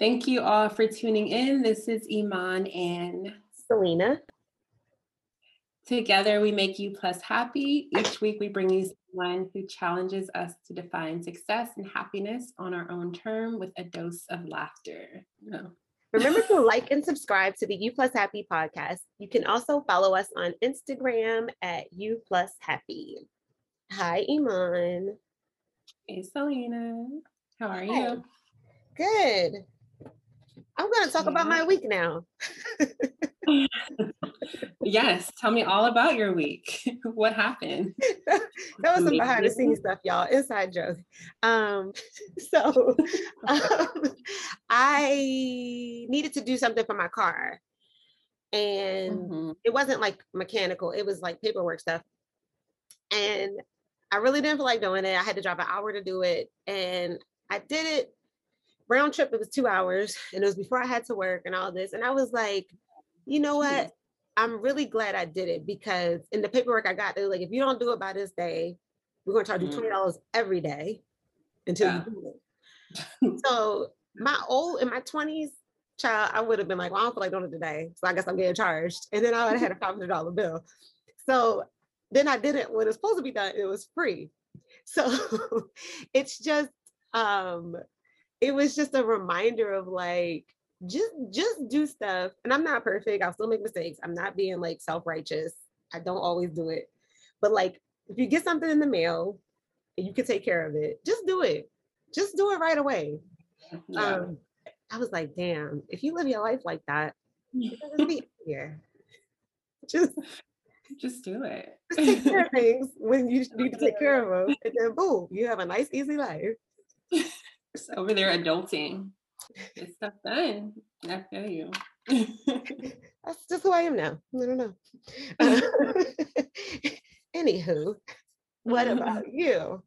Thank you all for tuning in. This is Iman and Selena. Together we make you plus happy. Each week we bring you someone who challenges us to define success and happiness on our own term with a dose of laughter. No. Oh. Remember to like and subscribe to the You Plus Happy podcast. You can also follow us on Instagram at You Plus Happy. Hi, Iman. Hey, Selena. How are Hi. you? Good. I'm going to talk yeah. about my week now. yes, tell me all about your week. what happened? that was some behind the scenes stuff, y'all. Inside joke. Um, so um, I needed to do something for my car, and mm-hmm. it wasn't like mechanical. It was like paperwork stuff, and I really didn't feel like doing it. I had to drive an hour to do it, and I did it round trip, it was two hours and it was before I had to work and all this. And I was like, you know what? I'm really glad I did it because in the paperwork I got, they're like, if you don't do it by this day, we're going to charge you $20 mm-hmm. every day until yeah. you do it. so my old, in my 20s, child, I would have been like, well, I don't feel like doing it today. So I guess I'm getting charged. And then I would have had a $500 bill. So then I did it when it was supposed to be done. It was free. So it's just, um, it was just a reminder of like just just do stuff and i'm not perfect i'll still make mistakes i'm not being like self-righteous i don't always do it but like if you get something in the mail and you can take care of it just do it just do it right away. Yeah. um i was like damn if you live your life like that it's be easier just just do it. Just take care of things when you need to take care of them and then boom you have a nice easy life just over there adulting. Get stuff done. I feel you. That's just who I am now. I don't know. Uh, anywho, what about you?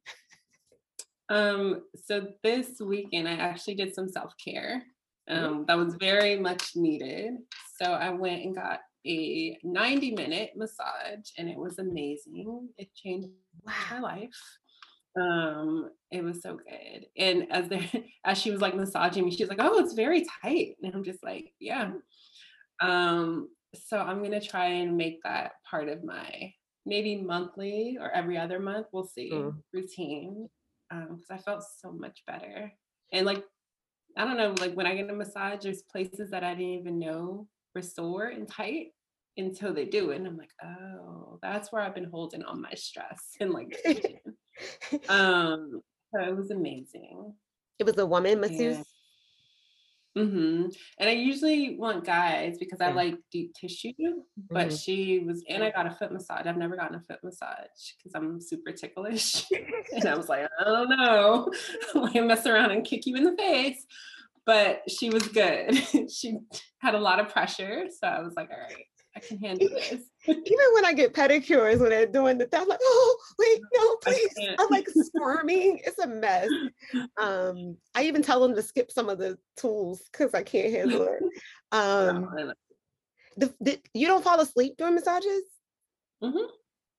Um, so this weekend I actually did some self-care. Um, that was very much needed. So I went and got a 90 minute massage and it was amazing. It changed wow. my life um it was so good. And as there as she was like massaging me she's like oh it's very tight. And i'm just like yeah. Um so i'm gonna try and make that part of my maybe monthly or every other month we'll see mm. routine um because i felt so much better. And like i don't know like when i get a massage there's places that i didn't even know were sore and tight until they do it and i'm like oh that's where i've been holding all my stress and like um, so it was amazing. It was a woman masseuse. Mm-hmm. And I usually want guys because I like deep tissue, but mm-hmm. she was, and I got a foot massage. I've never gotten a foot massage because I'm super ticklish. and I was like, I don't know, I mess around and kick you in the face. But she was good. she had a lot of pressure. So I was like, all right, I can handle this. Even when I get pedicures, when they're doing the I'm like, oh wait, no, please. I'm like squirming. It's a mess. Um, I even tell them to skip some of the tools because I can't handle it. Um, the, the, you don't fall asleep during massages? Mm-hmm.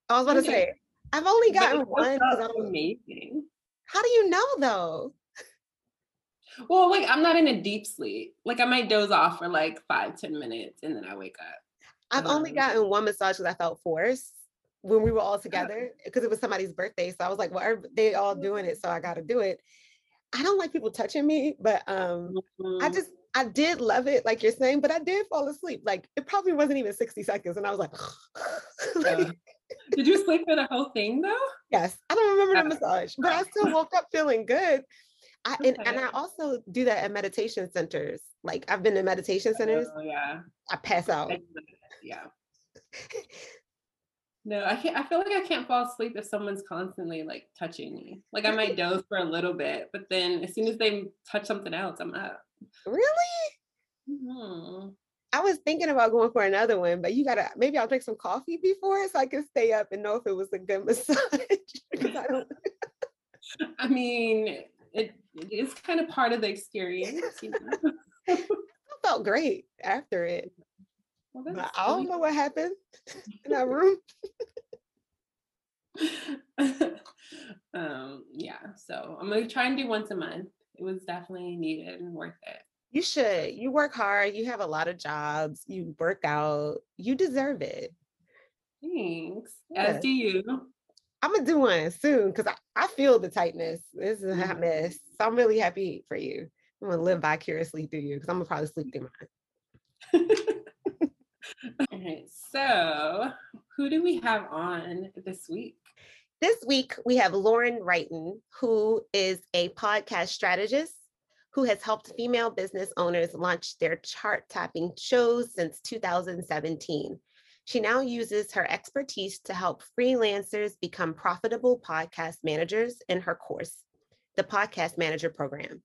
I was about to say, I've only gotten one. Amazing. How do you know though? Well, like I'm not in a deep sleep. Like I might doze off for like five, ten minutes and then I wake up. I've only um gotten one massage because I felt forced when we were all together because it was somebody's birthday. So I was like, well, they all doing it, so I got to do it. I don't like people touching me, but um, mm-hmm. I just I did love it, like you're saying, but I did fall asleep. Like it probably wasn't even 60 seconds, and I was like, like did you sleep for the whole thing though? Yes, I don't remember the massage, but I still woke up feeling good. I, and, and, I also do that at meditation centers. Like I've been in meditation centers. Oh, yeah. I pass out yeah. No, I can't. I feel like I can't fall asleep if someone's constantly like touching me. Like I might doze for a little bit, but then as soon as they touch something else, I'm up. Really? Mm-hmm. I was thinking about going for another one, but you gotta maybe I'll drink some coffee before so I can stay up and know if it was a good massage. I. I mean, it, it is kind of part of the experience. You know? I felt great after it. Well, I don't know what happened in that room. um, yeah, so I'm gonna try and do once a month. It was definitely needed and worth it. You should. You work hard. You have a lot of jobs. You work out. You deserve it. Thanks. As do you. I'm gonna do one soon because I, I feel the tightness. This is a hot mm-hmm. mess. So I'm really happy for you. I'm gonna live vicariously through you because I'm gonna probably sleep through mine. All right. So who do we have on this week? This week we have Lauren Wrighton, who is a podcast strategist who has helped female business owners launch their chart topping shows since 2017. She now uses her expertise to help freelancers become profitable podcast managers in her course, the Podcast Manager Program.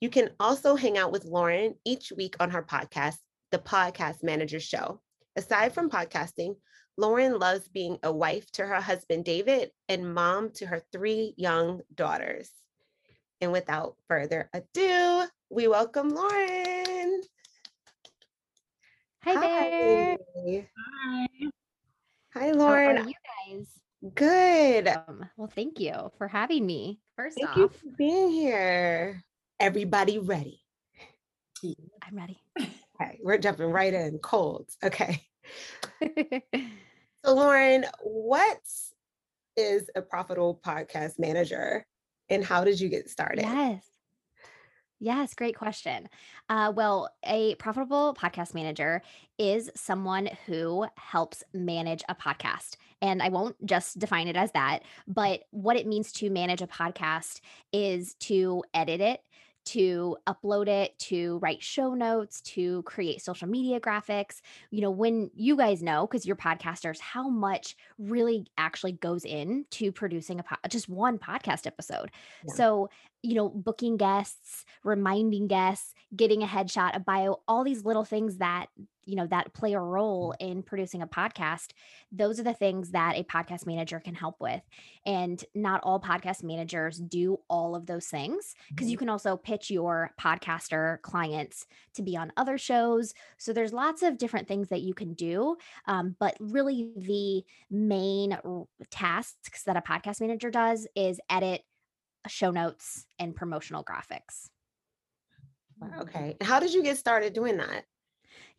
You can also hang out with Lauren each week on her podcast, The Podcast Manager Show. Aside from podcasting, Lauren loves being a wife to her husband, David, and mom to her three young daughters. And without further ado, we welcome Lauren. Hi, there. Hi. Hi, Lauren. How are you guys? Good. Um, well, thank you for having me. First thank off, you for being here. Everybody ready? I'm ready. Okay, we're jumping right in cold. Okay. so, Lauren, what is a profitable podcast manager and how did you get started? Yes. Yes, great question. Uh, well, a profitable podcast manager is someone who helps manage a podcast. And I won't just define it as that, but what it means to manage a podcast is to edit it, to upload it, to write show notes, to create social media graphics. You know, when you guys know, because you're podcasters, how much really actually goes into producing a po- just one podcast episode. Yeah. So, you know, booking guests, reminding guests, getting a headshot, a bio, all these little things that you know that play a role in producing a podcast those are the things that a podcast manager can help with. And not all podcast managers do all of those things because mm-hmm. you can also pitch your podcaster clients to be on other shows. So there's lots of different things that you can do um, but really the main tasks that a podcast manager does is edit show notes and promotional graphics. Okay. How did you get started doing that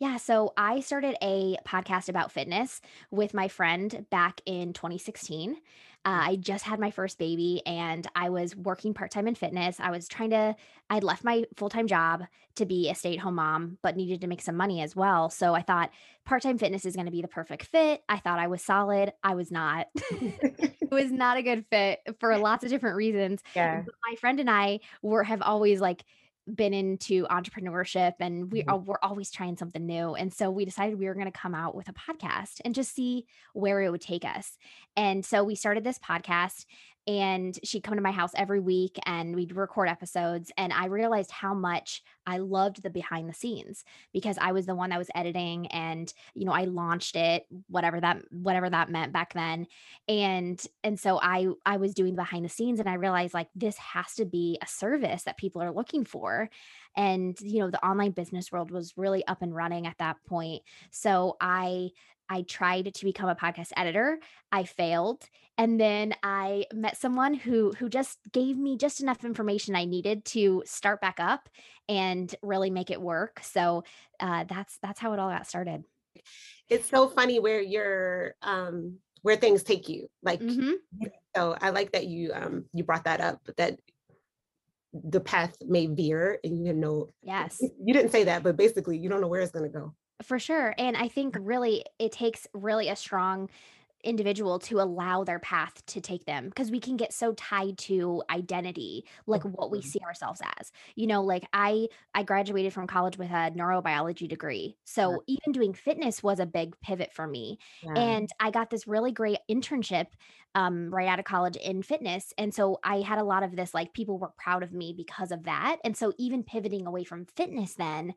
yeah, so I started a podcast about fitness with my friend back in 2016. Uh, I just had my first baby and I was working part time in fitness. I was trying to, I'd left my full time job to be a stay at home mom, but needed to make some money as well. So I thought part time fitness is going to be the perfect fit. I thought I was solid. I was not. it was not a good fit for lots of different reasons. Yeah. But my friend and I were, have always like, been into entrepreneurship and we mm-hmm. are, we're always trying something new. And so we decided we were going to come out with a podcast and just see where it would take us. And so we started this podcast and she'd come to my house every week and we'd record episodes and i realized how much i loved the behind the scenes because i was the one that was editing and you know i launched it whatever that whatever that meant back then and and so i i was doing behind the scenes and i realized like this has to be a service that people are looking for and you know the online business world was really up and running at that point so i I tried to become a podcast editor. I failed. And then I met someone who who just gave me just enough information I needed to start back up and really make it work. So uh, that's that's how it all got started. It's so funny where you're um where things take you. Like mm-hmm. so I like that you um you brought that up that the path may veer and you know yes you didn't say that but basically you don't know where it's going to go for sure. And I think mm. really it takes really a strong individual to allow their path to take them because we can get so tied to identity like what we mm-hmm. see ourselves as you know like i i graduated from college with a neurobiology degree uh-huh. so yeah. even doing fitness was a big pivot for me yeah. and i got this really great internship um, right out of college in fitness and so i had a lot of this like people were proud of me because of that and so even pivoting away from fitness then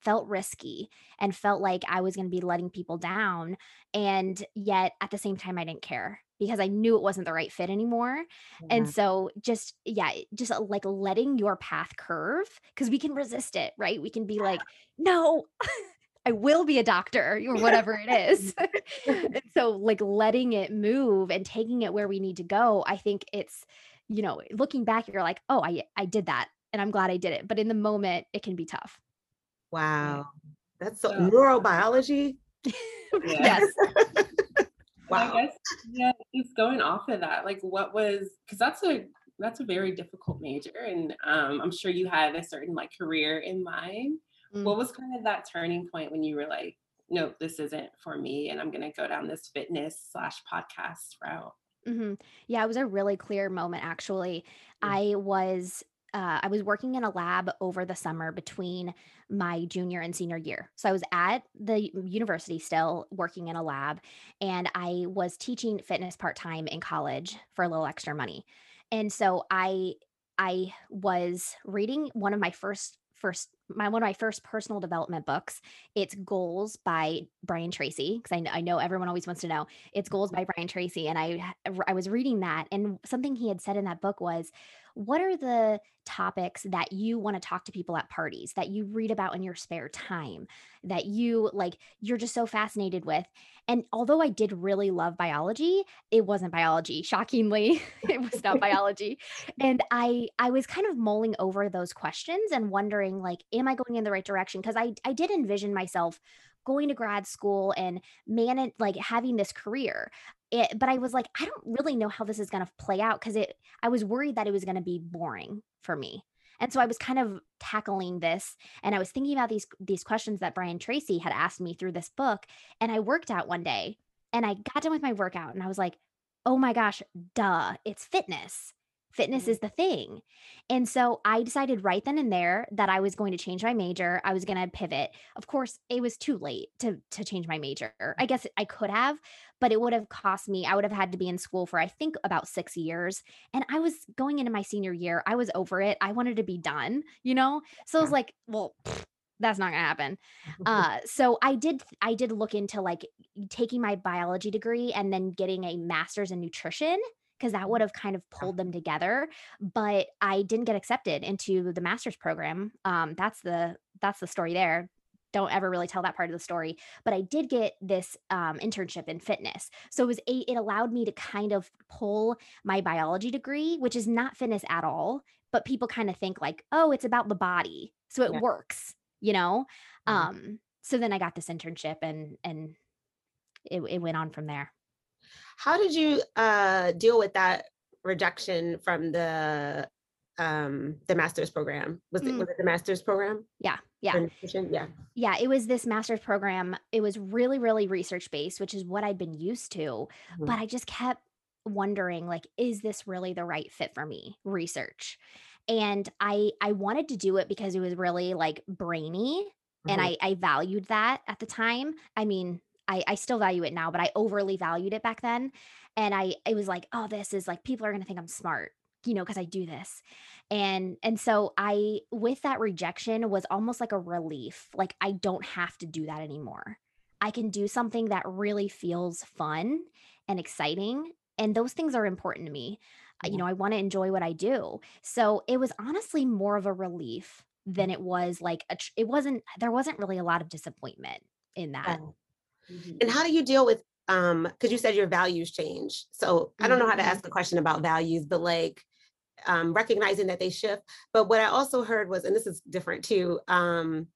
felt risky and felt like I was going to be letting people down. And yet at the same time, I didn't care because I knew it wasn't the right fit anymore. Yeah. And so just, yeah, just uh, like letting your path curve because we can resist it, right? We can be like, no. I will be a doctor or whatever it is. and so like letting it move and taking it where we need to go, I think it's, you know, looking back, you're like, oh, I I did that and I'm glad I did it. But in the moment, it can be tough. Wow. That's so, neurobiology. yes. wow. I guess yeah, just going off of that, like what was because that's a that's a very difficult major, and um, I'm sure you had a certain like career in mind. Mm. What was kind of that turning point when you were like, no, this isn't for me, and I'm going to go down this fitness slash podcast route? Mm-hmm. Yeah, it was a really clear moment. Actually, mm. I was uh, I was working in a lab over the summer between my junior and senior year. So I was at the university still working in a lab, and I was teaching fitness part time in college for a little extra money. And so I I was reading one of my first first my one of my first personal development books. It's Goals by Brian Tracy because I, I know everyone always wants to know. It's Goals by Brian Tracy, and I I was reading that, and something he had said in that book was, "What are the topics that you want to talk to people at parties that you read about in your spare time that you like you're just so fascinated with? And although i did really love biology it wasn't biology shockingly it was not biology. And i i was kind of mulling over those questions and wondering like am i going in the right direction? Because i i did envision myself going to grad school and man like having this career it, but I was like, I don't really know how this is going to play out because it. I was worried that it was going to be boring for me, and so I was kind of tackling this, and I was thinking about these these questions that Brian Tracy had asked me through this book, and I worked out one day, and I got done with my workout, and I was like, oh my gosh, duh, it's fitness fitness mm-hmm. is the thing. And so I decided right then and there that I was going to change my major. I was going to pivot. Of course, it was too late to to change my major. I guess I could have, but it would have cost me. I would have had to be in school for I think about 6 years. And I was going into my senior year. I was over it. I wanted to be done, you know? So yeah. I was like, well, pfft, that's not gonna happen uh so i did i did look into like taking my biology degree and then getting a master's in nutrition because that would have kind of pulled them together. But I didn't get accepted into the master's program. Um, that's the that's the story there. Don't ever really tell that part of the story, but I did get this um, internship in fitness. So it was a, it allowed me to kind of pull my biology degree, which is not fitness at all, but people kind of think like, oh, it's about the body, so it yeah. works, you know. Mm-hmm. Um, so then I got this internship, and and it, it went on from there. How did you uh, deal with that rejection from the um the master's program? Was it mm. was it the master's program? Yeah yeah. Yeah. Yeah it was this master's program. It was really really research based which is what i'd been used to mm-hmm. but i just kept wondering like is this really the right fit for me? Research. And i i wanted to do it because it was really like brainy mm-hmm. and i i valued that at the time. I mean I, I still value it now, but I overly valued it back then. And I it was like, oh, this is like people are gonna think I'm smart, you know, because I do this. And and so I with that rejection was almost like a relief. Like I don't have to do that anymore. I can do something that really feels fun and exciting. And those things are important to me. Yeah. You know, I want to enjoy what I do. So it was honestly more of a relief than it was like a, it wasn't there wasn't really a lot of disappointment in that. Oh. Mm-hmm. And how do you deal with um because you said your values change. So mm-hmm. I don't know how to ask a question about values, but like um recognizing that they shift. But what I also heard was, and this is different too, um,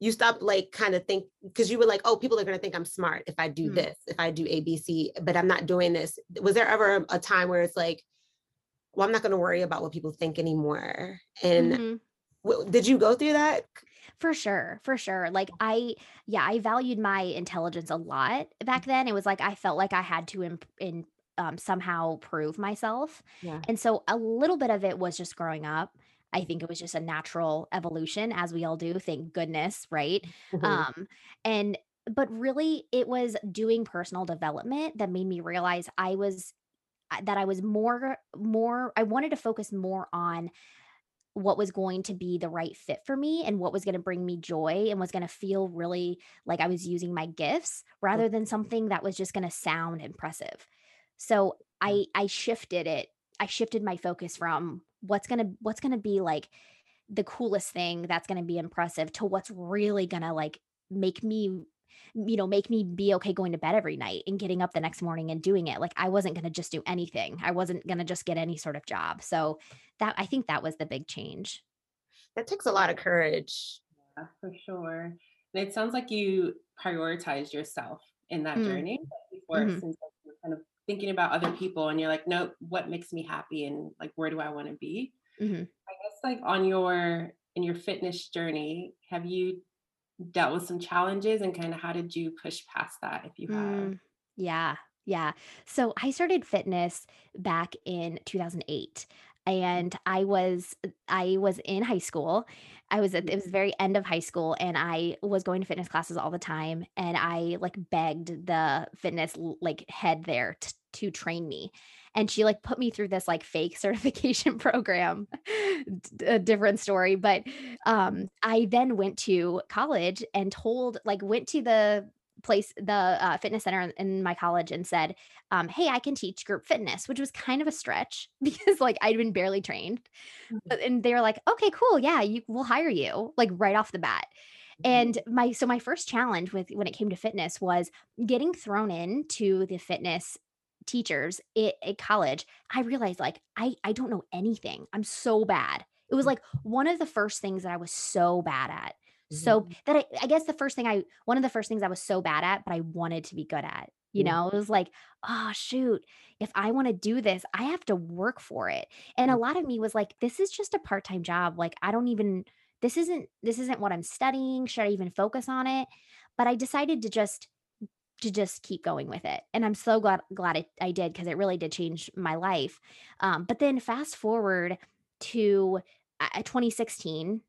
you stopped like kind of think because you were like, oh, people are gonna think I'm smart if I do mm-hmm. this, if I do ABC, but I'm not doing this. Was there ever a time where it's like, well, I'm not gonna worry about what people think anymore? And mm-hmm. w- did you go through that? For sure, for sure. Like I yeah, I valued my intelligence a lot back then. It was like I felt like I had to imp- in um, somehow prove myself. Yeah. And so a little bit of it was just growing up. I think it was just a natural evolution as we all do, thank goodness, right? Mm-hmm. Um and but really it was doing personal development that made me realize I was that I was more more I wanted to focus more on what was going to be the right fit for me and what was going to bring me joy and was going to feel really like I was using my gifts rather than something that was just going to sound impressive. So mm. I I shifted it. I shifted my focus from what's going to what's going to be like the coolest thing that's going to be impressive to what's really going to like make me you know, make me be okay going to bed every night and getting up the next morning and doing it. Like I wasn't going to just do anything. I wasn't going to just get any sort of job. So that I think that was the big change. That takes a lot of courage. Yeah, for sure. And it sounds like you prioritize yourself in that mm. journey before mm-hmm. since like, you're kind of thinking about other people and you're like, no, what makes me happy and like where do I want to be? Mm-hmm. I guess like on your in your fitness journey, have you dealt with some challenges and kind of how did you push past that if you have? Mm, yeah. Yeah. So I started fitness back in 2008 and I was I was in high school. I was at it was the very end of high school and I was going to fitness classes all the time and I like begged the fitness like head there to train me. And she like put me through this like fake certification program. A different story, but um I then went to college and told like went to the place the uh, fitness center in, my college and said um, hey i can teach group fitness which was kind of a stretch because like i'd been barely trained mm-hmm. and they were like okay cool yeah you we'll hire you like right off the bat mm-hmm. and my so my first challenge with when it came to fitness was getting thrown into the fitness teachers at, college i realized like i i don't know anything i'm so bad it was mm. like one of the first things that i was so bad at so mm-hmm. that I, I guess the first thing I one of the first things I was so bad at, but I wanted to be good at. You mm-hmm. know, it was like, oh shoot, if I want to do this, I have to work for it. And a mm-hmm. lot of me was like, this is just a part-time job. Like I don't even this isn't this isn't what I'm studying. Should I even focus on it? But I decided to just to just keep going with it. And I'm so glad glad it, I did because it really did change my life. Um, but then fast forward to uh, 2016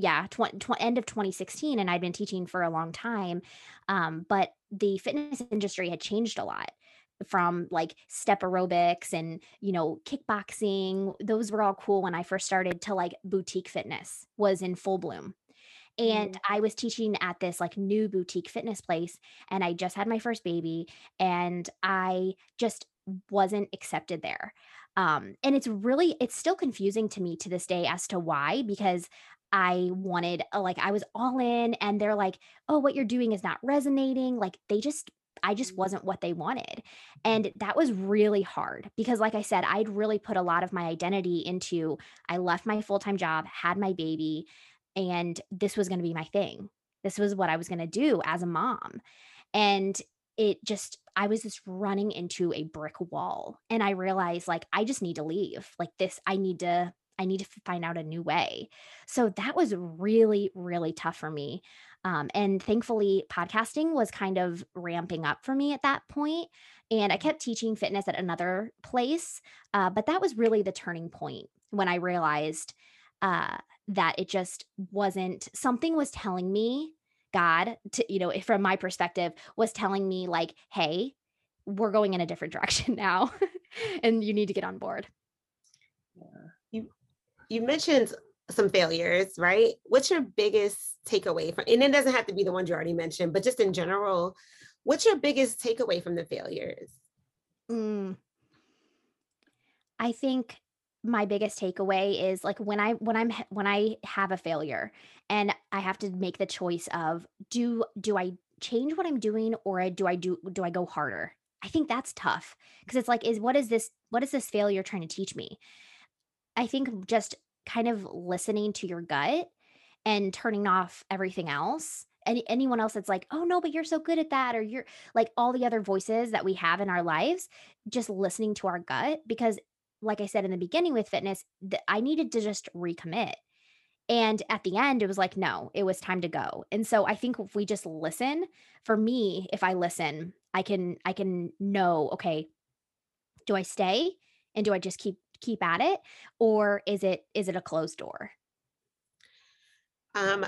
yeah, tw- tw- end of 2016, and I'd been teaching for a long time. Um, but the fitness industry had changed a lot from like step aerobics and you know kickboxing those were all cool when i first started to like boutique fitness was in full bloom and mm. i was teaching at this like new boutique fitness place and i just had my first baby and i just wasn't accepted there um, and it's really it's still confusing to me to this day as to why because I wanted, uh, like, I was all in, and they're like, oh, what you're doing is not resonating. Like, they just, I just mm. wasn't what they wanted. And that was really hard because, like I said, I'd really put a lot of my identity into I left my full time job, had my baby, and this was going to be my thing. This was what I was going to do as a mom. And it just, I was just running into a brick wall. And I realized, like, I just need to leave. Like, this, I need to I need to find out a new way. So that was really, really tough for me. Um, and thankfully, podcasting was kind of ramping up for me at that point. And I mm-hmm. kept teaching fitness at another place. Uh, but that was really the turning point when I realized uh, that it just wasn't something was telling me, God, to, you know, from my perspective, was telling me, like, hey, we're going in a different direction now and you need to get on board. Yeah you you mentioned some failures, right? What's your biggest takeaway from, and it doesn't have to be the ones you already mentioned, but just in general, what's your biggest takeaway from the failures? Mm. I think my biggest takeaway is like when I when I'm when I have a failure and I have to make the choice of do do I change what I'm doing or do I do do I go harder? I think that's tough because it's like is what is this what is this failure trying to teach me? I think just kind of listening to your gut and turning off everything else. Any anyone else that's like, oh no, but you're so good at that, or you're like all the other voices that we have in our lives, just listening to our gut. Because, like I said in the beginning with fitness, th- I needed to just recommit. And at the end, it was like, no, it was time to go. And so I think if we just listen, for me, if I listen, I can I can know, okay, do I stay and do I just keep keep at it or is it is it a closed door um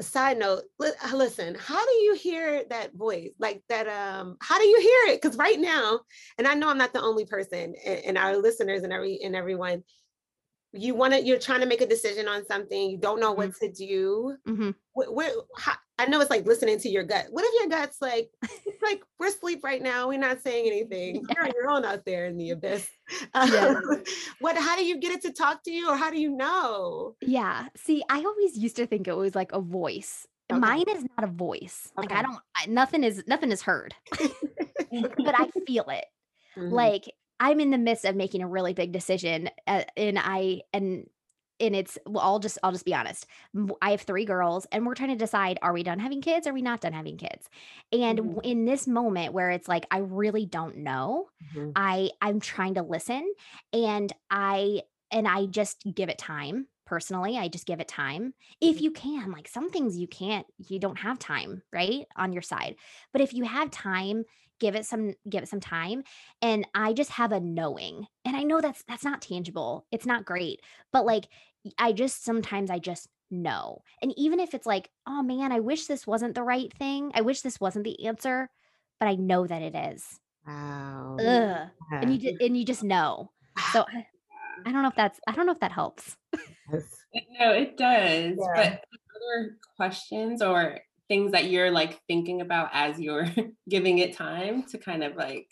side note uh, listen how do you hear that voice like that um how do you hear it because right now and i know i'm not the only person and, and our listeners and every and everyone you want to you're trying to make a decision on something you don't know what mm-hmm. to do mm-hmm. where, where how, i know it's like listening to your gut what if your gut's like It's like we're asleep right now we're not saying anything yeah. you're on your own out there in the abyss yeah. what how do you get it to talk to you or how do you know yeah see i always used to think it was like a voice okay. mine is not a voice okay. like i don't I, nothing is nothing is heard but i feel it mm-hmm. like I'm in the midst of making a really big decision uh, and I and and it's well i'll just i'll just be honest i have three girls and we're trying to decide are we done having kids are we not done having kids and mm-hmm. in this moment where it's like i really don't know mm-hmm. i i'm trying to listen and i and i just give it time personally i just give it time if mm-hmm. you can like some things you can't you don't have time right on your side but if you have time give it some give it some time and i just have a knowing and i know that's that's not tangible it's not great but like i just sometimes i just know and even if it's like oh man i wish this wasn't the right thing i wish this wasn't the answer but i know that it is wow Ugh. and you just and you just know so I, I don't know if that's i don't know if that helps no it does yeah. but other questions or things that you're like thinking about as you're giving it time to kind of like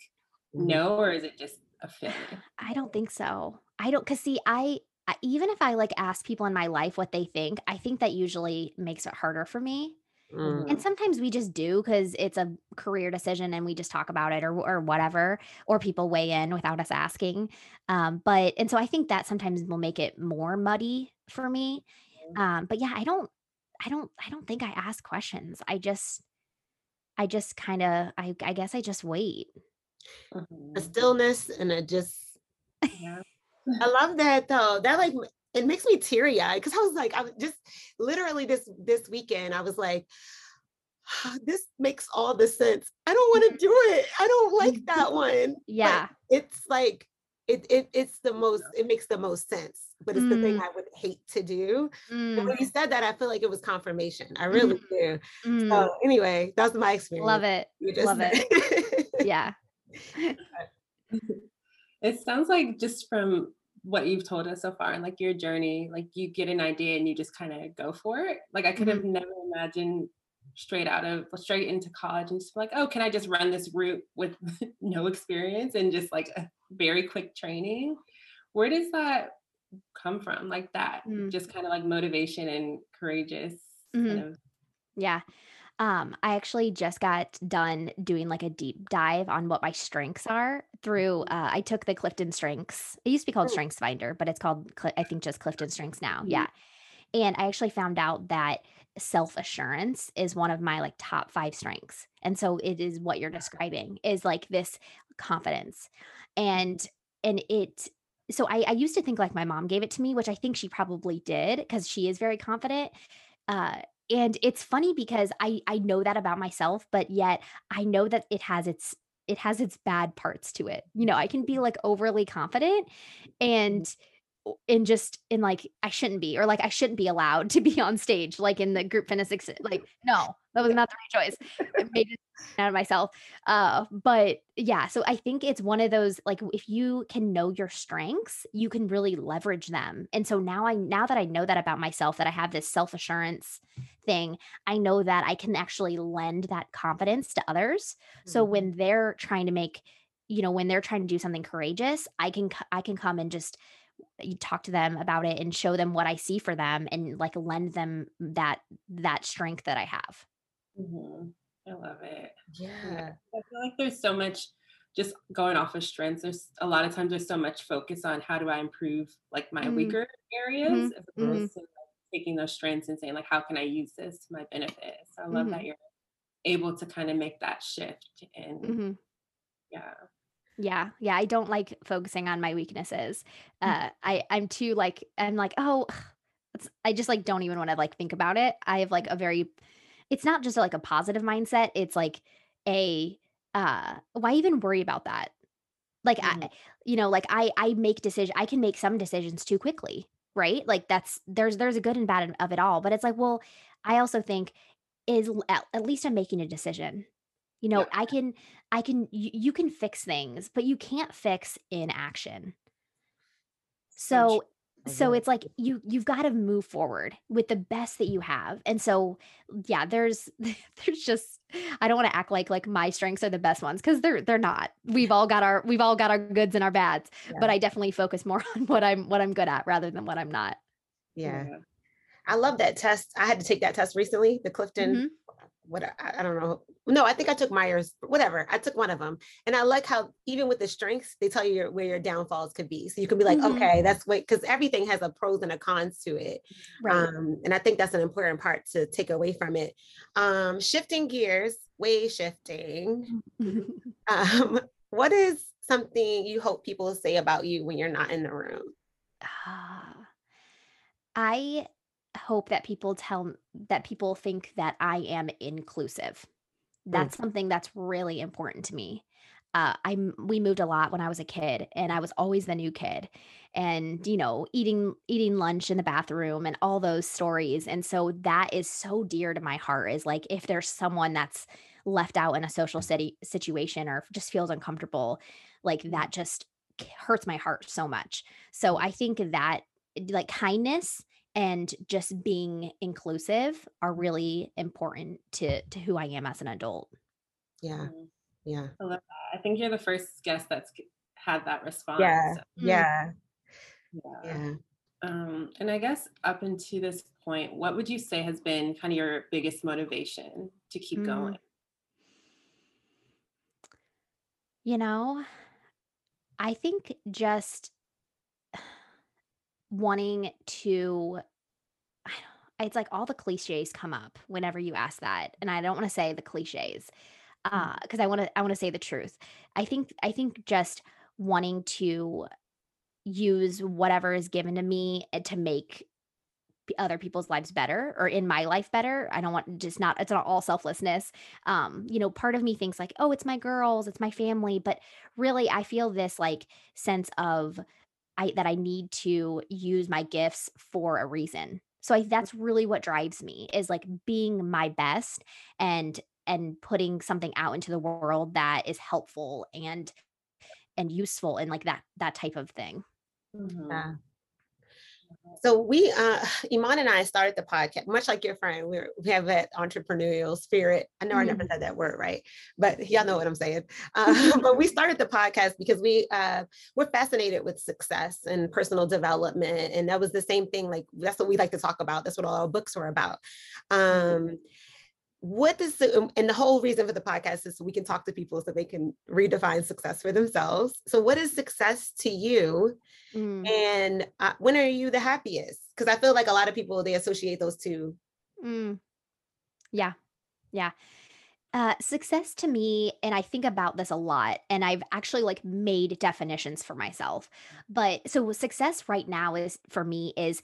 mm-hmm. know or is it just a feeling i don't think so i don't because see I, I even if i like ask people in my life what they think i think that usually makes it harder for me Mm. And sometimes we just do because it's a career decision and we just talk about it or, or whatever, or people weigh in without us asking. Um, but, and so I think that sometimes will make it more muddy for me. Um, but yeah, I don't, I don't I don't think I ask questions. I just I just kind of I I guess I just wait. A mm-hmm. stillness and a just yeah. I love that though. That like it makes me teary eyed because I was like, I was just literally this this weekend, I was like, this makes all the sense. I don't want to mm-hmm. do it. I don't like that one. Yeah. But it's like it, it it's the most it makes the most sense but it's mm. the thing mm. i would hate to do mm. when you said that i feel like it was confirmation i really mm. do mm. so anyway that's my experience love it love it yeah it sounds like just from what you've told us so far and like your journey like you get an idea and you just kind of go for it like i could have mm-hmm. never imagined straight out of straight into college and just like, oh, can I just run this route with no experience and just like a very quick training? Where does that come from? Like that, mm. just kind of like motivation and courageous. Mm-hmm. Kind of- yeah. Um, I actually just got done doing like a deep dive on what my strengths are through. Mm-hmm. Uh, I took the Clifton Strengths. It used to be called oh. Strengths Finder, but it's called I think just Clifton Strengths now. Mm-hmm. Yeah, and I actually found out that self assurance is one of my like top five strengths. And so it is what you're describing is like this confidence. And, mm-hmm. and it, so I, I used to think like my mom gave it to me, which I think she probably did because she is very confident. Uh, and it's funny because I I know that about myself, but yet I know that it has its it has its bad parts to it. You know, I can be mm-hmm. like overly confident mm-hmm. and in just in like I shouldn't be or like I shouldn't be allowed to be on stage like in the group fitness like no that was not the right choice. I made it out of myself. Uh but yeah so I think it's one of those like if you can know your strengths you can really leverage them. And so now I now that I know that about myself that I have this self-assurance thing I know that I can actually lend that confidence to others. Mm-hmm. so when they're trying to make you know when they're trying to do something courageous I can I can come and just you talk to them about it and show them what I see for them and like lend them that that strength that I have. Mm-hmm. I love it. Yeah. I feel like there's so much just going off of strengths. There's a lot of times there's so much focus on how do I improve like my mm-hmm. weaker areas mm-hmm. as opposed mm-hmm. to like, taking those strengths and saying like how can I use this to my benefit. So I love that mm-hmm. you're able to kind of make that shift and mm-hmm. yeah. Yeah, yeah, I don't like focusing on my weaknesses. Mm. Uh, I I'm too like I'm like oh, I just like don't even want to like think about it. I have like a very, it's not just like a positive mindset. It's like a uh, why even worry about that? Like mm. I, you know, like I I make decision. I can make some decisions too quickly, right? Like that's there's there's a good and bad of it all. But it's like well, I also think is at least I'm making a decision you know, yeah. I can I can you, you can fix things, but you can't fix inaction. So so it's like you you've got to move forward with the best that you have. And so yeah there's there's just i don't want to act like like my strengths are the best ones because they're they're not. We've all got our we've all got our goods and our bads yeah. but i definitely focus more on what i'm what i'm good at rather than what i'm not. Yeah. I love that test. I had to take that test recently the clifton mm-hmm what I, I, don't know. No, I think I took Myers, whatever. I took one of them. And I like how even with the strengths, they tell you your, where your downfalls could be. So you can be like, mm-hmm. okay, that's what because everything has a pros and a cons to it. Right. Um, and I think that's an important part to take away from it. Um, shifting gears, way shifting. um, what is something you hope people say about you when you're not in the room? Uh, I hope that people tell that people think that I am inclusive. Mm. That's mm. something that's really important to me. Uh, I we moved a lot when I was a kid, and I was always the new kid, and you know, eating eating lunch in the bathroom and all those stories. And so that is so dear to my heart. Is like if there's someone that's left out in a social city situation or just feels uncomfortable, like that just hurts my heart so much. So I think that like kindness and just being inclusive are really important to to who I am as an adult. Yeah. Mm-hmm. Yeah. I love that. I think you're the first guest that's had that response. Yeah. Mm-hmm. Yeah. Yeah. yeah. Um, and I guess up until this point, what would you say has been kind of your biggest motivation to keep mm. going? You know, I think just wanting to it's like all the cliches come up whenever you ask that and i don't want to say the cliches uh because i want to i want to say the truth. I think i think just wanting to use whatever is given to me eh, to make other people's lives better or in my life better i don't want just not it's not all selflessness um you know part of me thinks like oh it's my girls it's my family but really i feel this like sense of I that I need to use my gifts for a reason. So I, that's really what drives me is like being my best and and putting something out into the world that is helpful and and useful and like that that type of thing. Mm-hmm. Yeah. So we, uh, Iman and I started the podcast, much like your friend. We we have that entrepreneurial spirit. I know mm-hmm. I never mm-hmm. said that word right, but y'all know what I'm saying. Uh, but we started the podcast because we uh, we're fascinated with success and personal development, and that was the same thing. Like that's what we like to talk about. That's what all our books were about. Mm-hmm. Um, what does the, um, and the whole reason for the podcast is so we can talk to people so they can redefine success for themselves. So, what is success to you? Mm. And uh, when are you the happiest? Because I feel like a lot of people they associate those two. Mm. Yeah, yeah. Uh, success to me, and I think about this a lot, and I've actually like made definitions for myself. But so success right now is for me is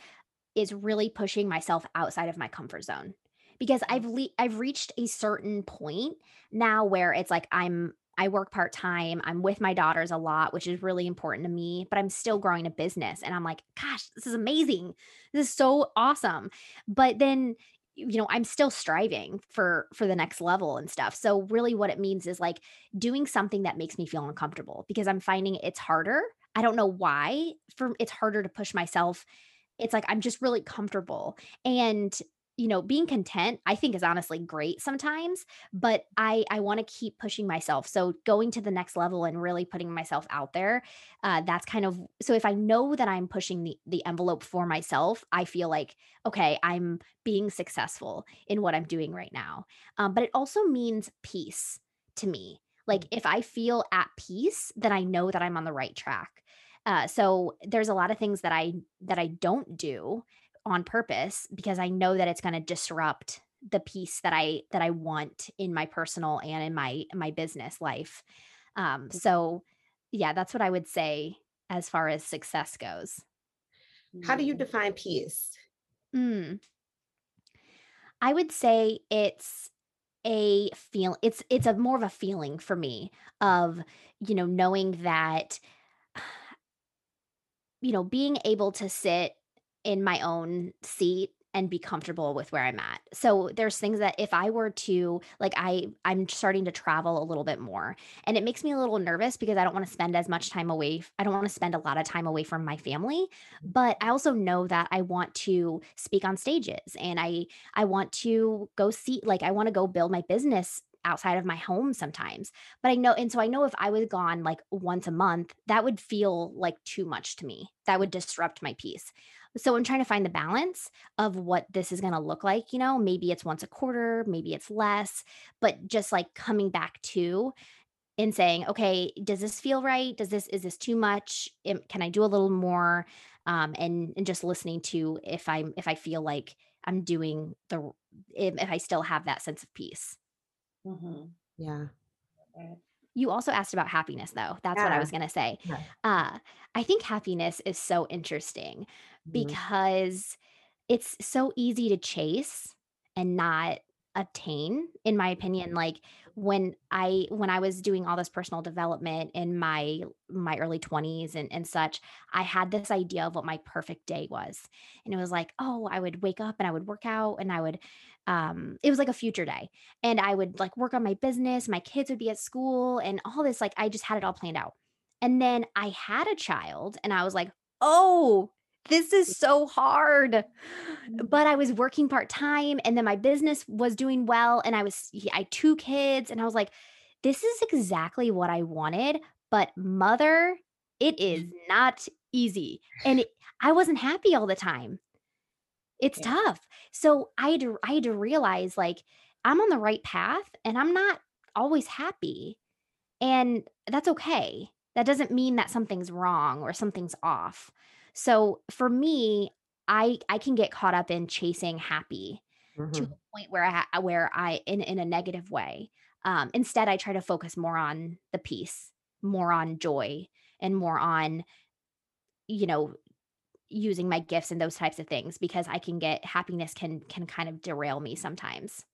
is really pushing myself outside of my comfort zone because I've mm. le- I've reached a certain point now where it's like I'm I work part time. I'm with my daughters a lot, which is really important to me, but I'm still growing a business and I'm like, gosh, this is amazing. This is so awesome. But then you know i'm still striving for for the next level and stuff so really what it means is like doing something that makes me feel uncomfortable because i'm finding it's harder i don't know why for it's harder to push myself it's like i'm just really comfortable and you know being content i think is honestly great sometimes but i i want to keep pushing myself so going to the next level and really putting myself out there uh, that's kind of so if i know that i'm pushing the, the envelope for myself i feel like okay i'm being successful in what i'm doing right now um, but it also means peace to me like if i feel at peace then i know that i'm on the right track uh, so there's a lot of things that i that i don't do on purpose because I know that it's going to disrupt the peace that I that I want in my personal and in my my business life. Um so yeah, that's what I would say as far as success goes. How do you mm. define peace? Mm. I would say it's a feel it's it's a more of a feeling for me of you know knowing that you know being able to sit in my own seat and be comfortable with where I'm at. So there's things that if I were to like I I'm starting to travel a little bit more and it makes me a little nervous because I don't want to spend as much time away I don't want to spend a lot of time away from my family, mm. but I also know that I want to speak on stages and I I want to go see like I want to go build my business outside of my home sometimes. But I know, and so I know if I was gone like once a month, that would feel like too much to me. That would disrupt my peace. So I'm trying to find the balance of what this is going to look like. You know, maybe it's once a quarter, maybe it's less, but just like coming back to and saying, okay, does this feel right? Does this, is this too much? Can I do a little more? Um, and, and just listening to if I'm, if I feel like I'm doing the, if, if I still have that sense of peace. Mm-hmm. Yeah. You also asked about happiness, though. That's yeah. what I was going to say. Yeah. Uh, I think happiness is so interesting. Because it's so easy to chase and not attain in my opinion like when i when i was doing all this personal development in my my early 20s and, and such i had this idea of what my perfect day was. And it was like oh i would wake up and i would work out and i would um it was like a future day. And i would like work on my business my kids would be at school and all this like i just had it all planned out. And then i had a child and i was like oh this is so hard. Mm. But I was working part time and then my business was doing well. And I was, I had two kids and I was like, this is exactly what I wanted. But mother, it is mm. not easy. And it, I wasn't happy all the time. It's yeah. tough. So I had, to, I had to realize like I'm on the right path and I'm not always happy. And that's okay. That doesn't mean that something's wrong or something's off. So for me, I I can get caught up in chasing happy mm-hmm. to the point where I where I in in a negative way. Um, instead, I try to focus more on the peace, more on joy, and more on, you know, using my gifts and those types of things because I can get happiness can can kind of derail me sometimes.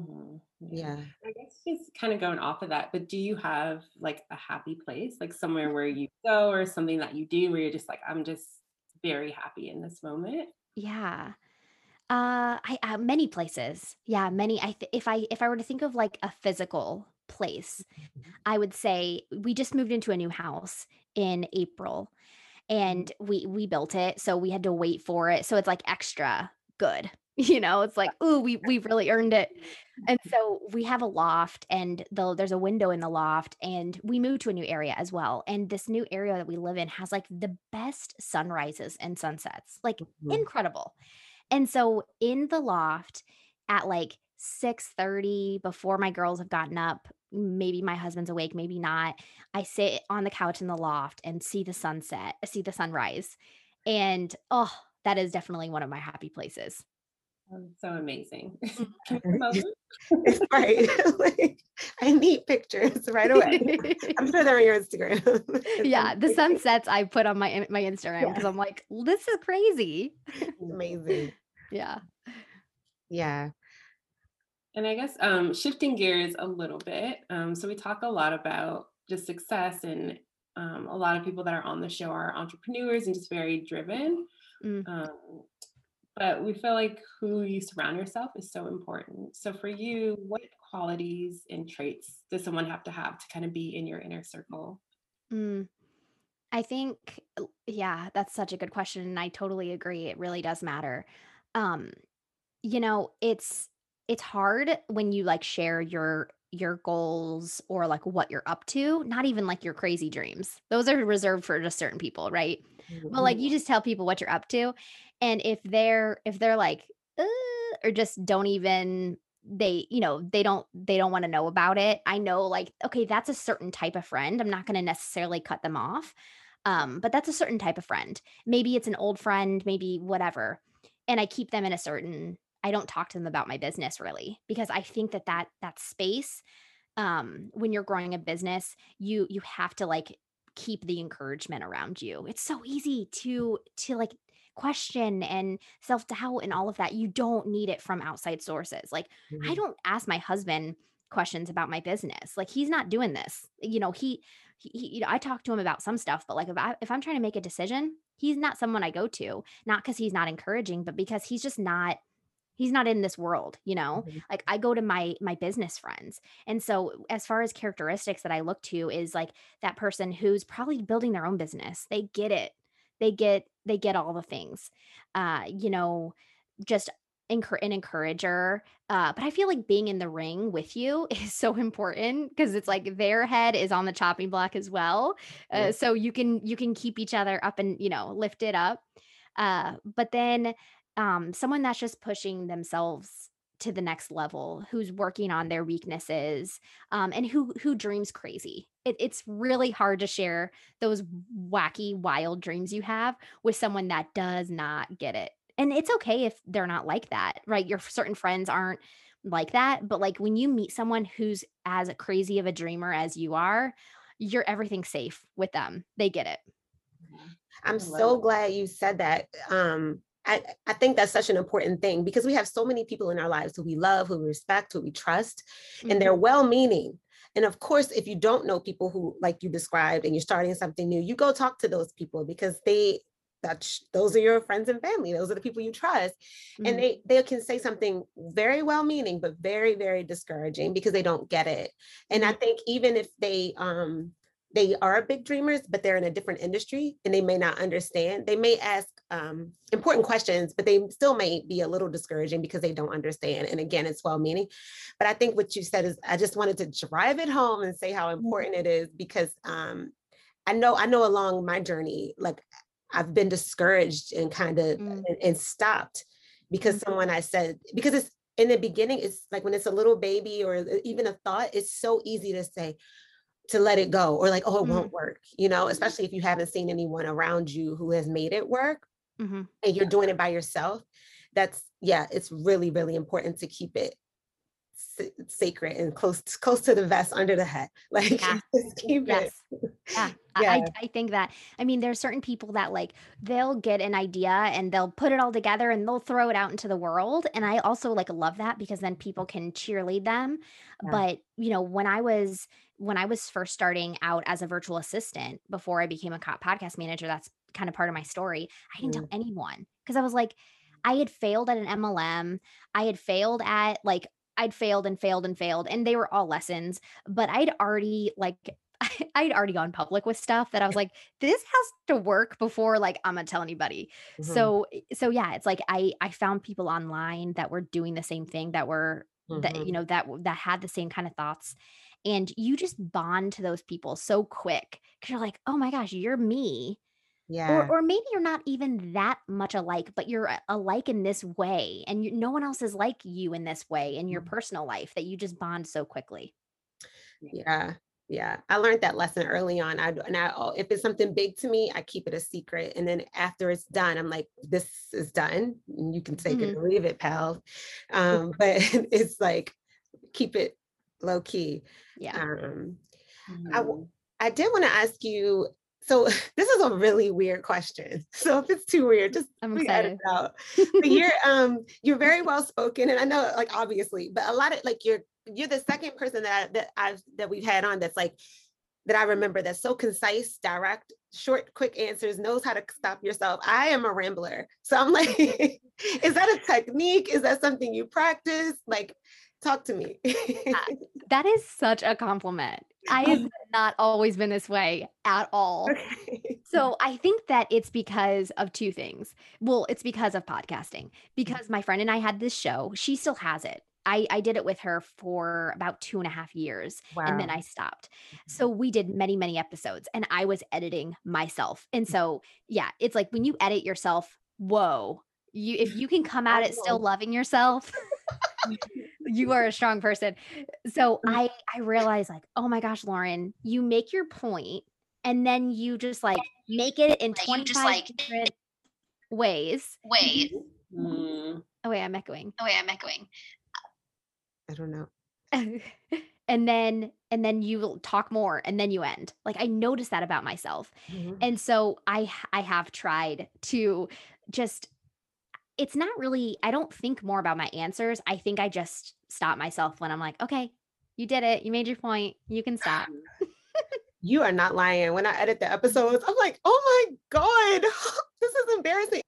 Mm-hmm. Yeah. I guess just kind of going off of that, but do you have like a happy place, like somewhere where you go or something that you do where you're just like, I'm just very happy in this moment? Yeah. Uh, I uh, many places. Yeah, many. I th- if I if I were to think of like a physical place, mm-hmm. I would say we just moved into a new house in April, and mm-hmm. we we built it, so we had to wait for it. So it's like extra good you know it's like ooh we we really earned it. And so we have a loft and the, there's a window in the loft and we moved to a new area as well. And this new area that we live in has like the best sunrises and sunsets like mm-hmm. incredible. And so in the loft at like 6:30 before my girls have gotten up maybe my husband's awake maybe not i sit on the couch in the loft and see the sunset see the sunrise. And oh that is definitely one of my happy places so amazing. it's right. like, I need pictures right away. I'm sure they're on your Instagram. yeah, the sunsets I put on my my Instagram because yeah. I'm like, this is crazy. amazing. yeah. Yeah. And I guess um, shifting gears a little bit. Um, so we talk a lot about just success, and um, a lot of people that are on the show are entrepreneurs and just very driven. Mm. Um, but we feel like who you surround yourself is so important. So for you, what qualities and traits does someone have to have to kind of be in your inner circle? Mm, I think, yeah, that's such a good question. And I totally agree. It really does matter. Um, you know, it's it's hard when you like share your your goals or like what you're up to, not even like your crazy dreams. Those are reserved for just certain people, right? Mm-hmm. But like you just tell people what you're up to and if they're if they're like uh, or just don't even they you know they don't they don't want to know about it i know like okay that's a certain type of friend i'm not going to necessarily cut them off um but that's a certain type of friend maybe it's an old friend maybe whatever and i keep them in a certain i don't talk to them about my business really because i think that that that space um when you're growing a business you you have to like keep the encouragement around you it's so easy to to like question and self doubt and all of that. You don't need it from outside sources. Like, mm-hmm. I don't ask my husband questions about my business. Like, he's not doing this. You know, he, he, you know, I talk to him about some stuff, but like if I if I'm trying to make a decision, he's not someone I go to, not because he's not encouraging, but because he's just not he's not in this world you know mm-hmm. like i go to my my business friends and so as far as characteristics that i look to is like that person who's probably building their own business they get it they get they get all the things uh you know just an encourager uh but i feel like being in the ring with you is so important because it's like their head is on the chopping block as well uh, yeah. so you can you can keep each other up and you know lift it up Uh, but then um, someone that's just pushing themselves to the next level, who's working on their weaknesses, um, and who who dreams crazy. It, it's really hard to share those wacky, wild dreams you have with someone that does not get it. And it's okay if they're not like that, right? Your certain friends aren't like that, but like when you meet someone who's as crazy of a dreamer as you are, you're everything safe with them. They get it. I'm so glad you said that. Um, I, I think that's such an important thing because we have so many people in our lives who we love, who we respect, who we trust, mm-hmm. and they're mm-hmm. well meaning. And of course, if you don't know people who, like you described, and you're starting something new, you go talk to those people because they that's those are your friends and family those are the people you trust mm-hmm. and they they can say something very well meaning but very very discouraging because they don't get it and mm-hmm. i think even if they um they are big dreamers, but they're in a different industry and they may not understand. They may ask um, important questions, but they still may be a little discouraging because they don't understand. And again, it's well meaning. But I think what you said is I just wanted to drive it home and say how mm-hmm. important it is because um, I know I know along my journey, like I've been discouraged and kind of mm. and, and, stopped because mm-hmm. someone I said because it's in the beginning, it's like when it's a little baby or even a thought, it's so easy to say, to let it go or like, oh, it mm-hmm. won't work, you know, especially if you haven't seen anyone around you who has made it work mm-hmm. and you're doing it by yourself. That's, yeah, it's really, really important to keep it sacred and close close to the vest under the hat. like yeah. keep yes. it yeah, yeah. I, I think that i mean there's certain people that like they'll get an idea and they'll put it all together and they'll throw it out into the world and i also like love that because then people can cheerlead them yeah. but you know when i was when i was first starting out as a virtual assistant before i became a podcast manager that's kind of part of my story i didn't mm. tell anyone because i was like I had failed at an MLM. I had failed at like I'd failed and failed and failed, and they were all lessons. But I'd already like I'd already gone public with stuff that I was like, this has to work before like I'm gonna tell anybody. Mm-hmm. So eh, so yeah, it's like I I found people online that were doing the same thing that were mm-hmm. that you know that that had the same kind of thoughts. And you just bond to those people so quick because you're like, oh my gosh, you're me. Yeah. Or, or maybe you're not even that much alike, but you're alike in this way. And you, no one else is like you in this way in your mm-hmm. personal life that you just bond so quickly. Yeah. Yeah. I learned that lesson early on. I, and I, oh, if it's something big to me, I keep it a secret. And then after it's done, I'm like, this is done. You can take mm-hmm. it or leave it, pal. Um, but it's like, keep it low key. Yeah. Um, mm-hmm. I, I did want to ask you so this is a really weird question. So if it's too weird, just I'm excited. out. but you're um you're very well spoken, and I know like obviously, but a lot of like you're you're the second person that I, that I've that we've had on that's like that I remember that's so concise, direct, short, quick answers, knows how to stop yourself. I am a rambler. So I'm like, is that a technique? Is that something you practice? Like, talk to me. that is such a compliment. I have not always been this way at all. Okay. So I think that it's because of two things. Well, it's because of podcasting, because my friend and I had this show. She still has it. I, I did it with her for about two and a half years wow. and then I stopped. So mm-hmm. we did many, many episodes and I was editing myself. And so, yeah, it's like when you edit yourself, whoa, you if you can come at it still loving yourself you are a strong person. So mm. i i realized like oh my gosh lauren you make your point and then you just like make it in 25 like, different ways. Ways. Mm. oh wait i'm echoing. Oh wait i'm echoing. I don't know. And then and then you will talk more and then you end. Like i noticed that about myself. Mm-hmm. and so i i have tried to just it's not really, I don't think more about my answers. I think I just stop myself when I'm like, okay, you did it. You made your point. You can stop. you are not lying. When I edit the mm-hmm. episodes, I'm like, oh my God, this is embarrassing.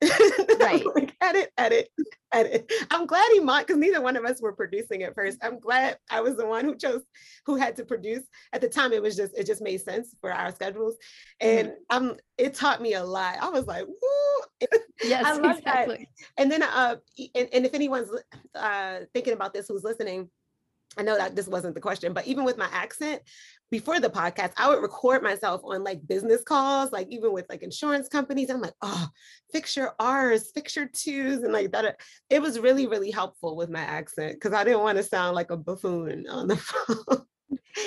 Right. like, edit, edit, edit. I'm glad he might, because neither one of us were producing at first. I'm glad I was the one who chose, who had to produce. At the time, it was just, it just made sense for our schedules. And mm-hmm. um, it taught me a lot. I was like, woo. Yes, I love exactly. that. And then, uh, and, and if anyone's uh, thinking about this who's listening, I know that this wasn't the question, but even with my accent, before the podcast, I would record myself on like business calls, like even with like insurance companies. I'm like, oh, fix your R's, fix your twos, and like that. It was really, really helpful with my accent because I didn't want to sound like a buffoon on the phone.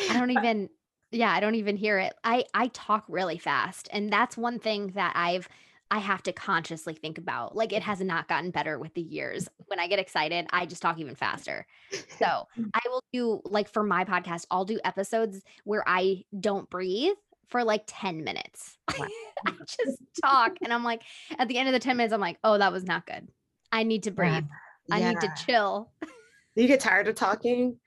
I don't even, yeah, I don't even hear it. I I talk really fast, and that's one thing that I've I have to consciously think about. Like it has not gotten better with the years. When I get excited, I just talk even faster. So I will do like for my podcast, I'll do episodes where I don't breathe for like 10 minutes. I just talk and I'm like, at the end of the 10 minutes, I'm like, oh, that was not good. I need to breathe. Yeah. I need to chill. You get tired of talking?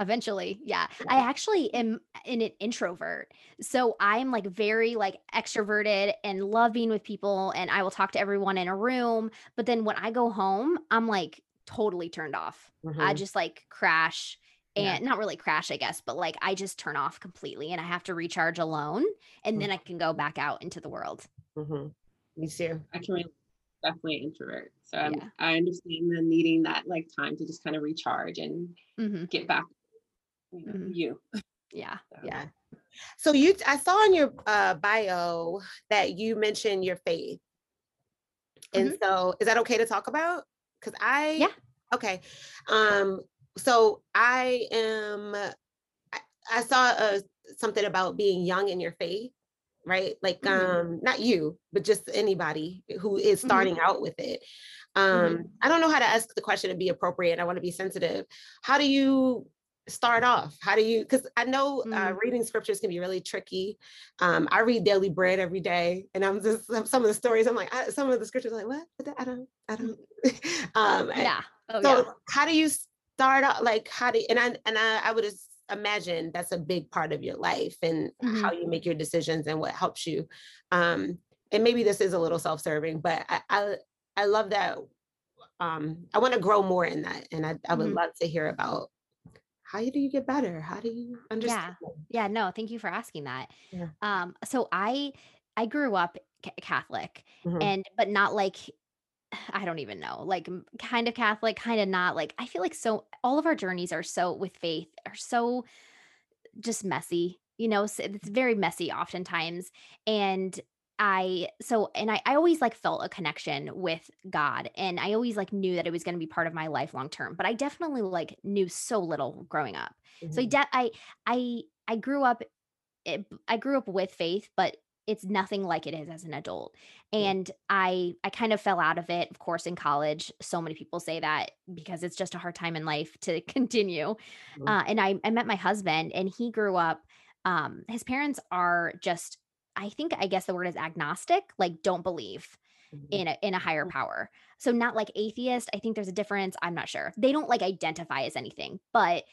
Eventually yeah. yeah. i actually am in an introvert so i'm like very like extroverted and love being with people and i will talk to everyone in a room but then when i go home i'm like totally turned off mm-hmm. i just like crash and yeah. not really crash i guess but like i just turn off completely and i have to recharge alone and mm-hmm. then i can go back out into the world mm-hmm. me too i can definitely introvert so yeah. i understand the needing that like time to just kind of recharge and mm-hmm. get back mm-hmm. you. Yeah. So. Yeah. So you I saw in your uh, bio that you mentioned your faith. And mm-hmm. so is that okay to talk about? Cuz I Yeah. Okay. Um so I am I, I saw uh, something about being young in your faith, right? Like mm-hmm. um not you, but just anybody who is mm-hmm. starting mm-hmm. out with it. Um mm-hmm. I don't know how to ask the question to be appropriate. I want to be sensitive. How do you start off? How do you, because I know mm. uh, reading scriptures can be really tricky. Um, I read Daily Bread every day, and I'm just some of the stories, I'm like, I, some of the scriptures, I'm like, what? I don't, I don't. um, yeah. Oh, so, yeah. how do you start off? Like, how do, You, and I, and I, I would imagine that's a big part of your life and mm-hmm. how you make your decisions and what helps you. Um, and maybe this is a little self-serving, but I, I, I love that um, I want to grow more in that. And I, I would mm-hmm. love to hear about how do you get better? How do you understand? Yeah. Yeah. No, thank you for asking that. Yeah. Um, so I I grew up Catholic mm-hmm. and but not like I don't even know, like kind of Catholic, kind of not. Like I feel like so all of our journeys are so with faith are so just messy, you know, so it's very messy oftentimes. And I so and I, I always like felt a connection with God and I always like knew that it was going to be part of my life long term but I definitely like knew so little growing up. Mm-hmm. So I, de- I I I grew up it, eh, I grew up with faith but it's nothing like it is as an adult. And I I kind of fell out of it of course in college. So many people say that because it's just a hard time in life to continue. Mm-hmm. Uh, and I I met my husband and he grew up um his parents are just I think I guess the word is agnostic, like don't believe mm-hmm. in a in a higher mm-hmm. power. So not like atheist. I think there's a difference. I'm not sure. They don't like identify as anything, but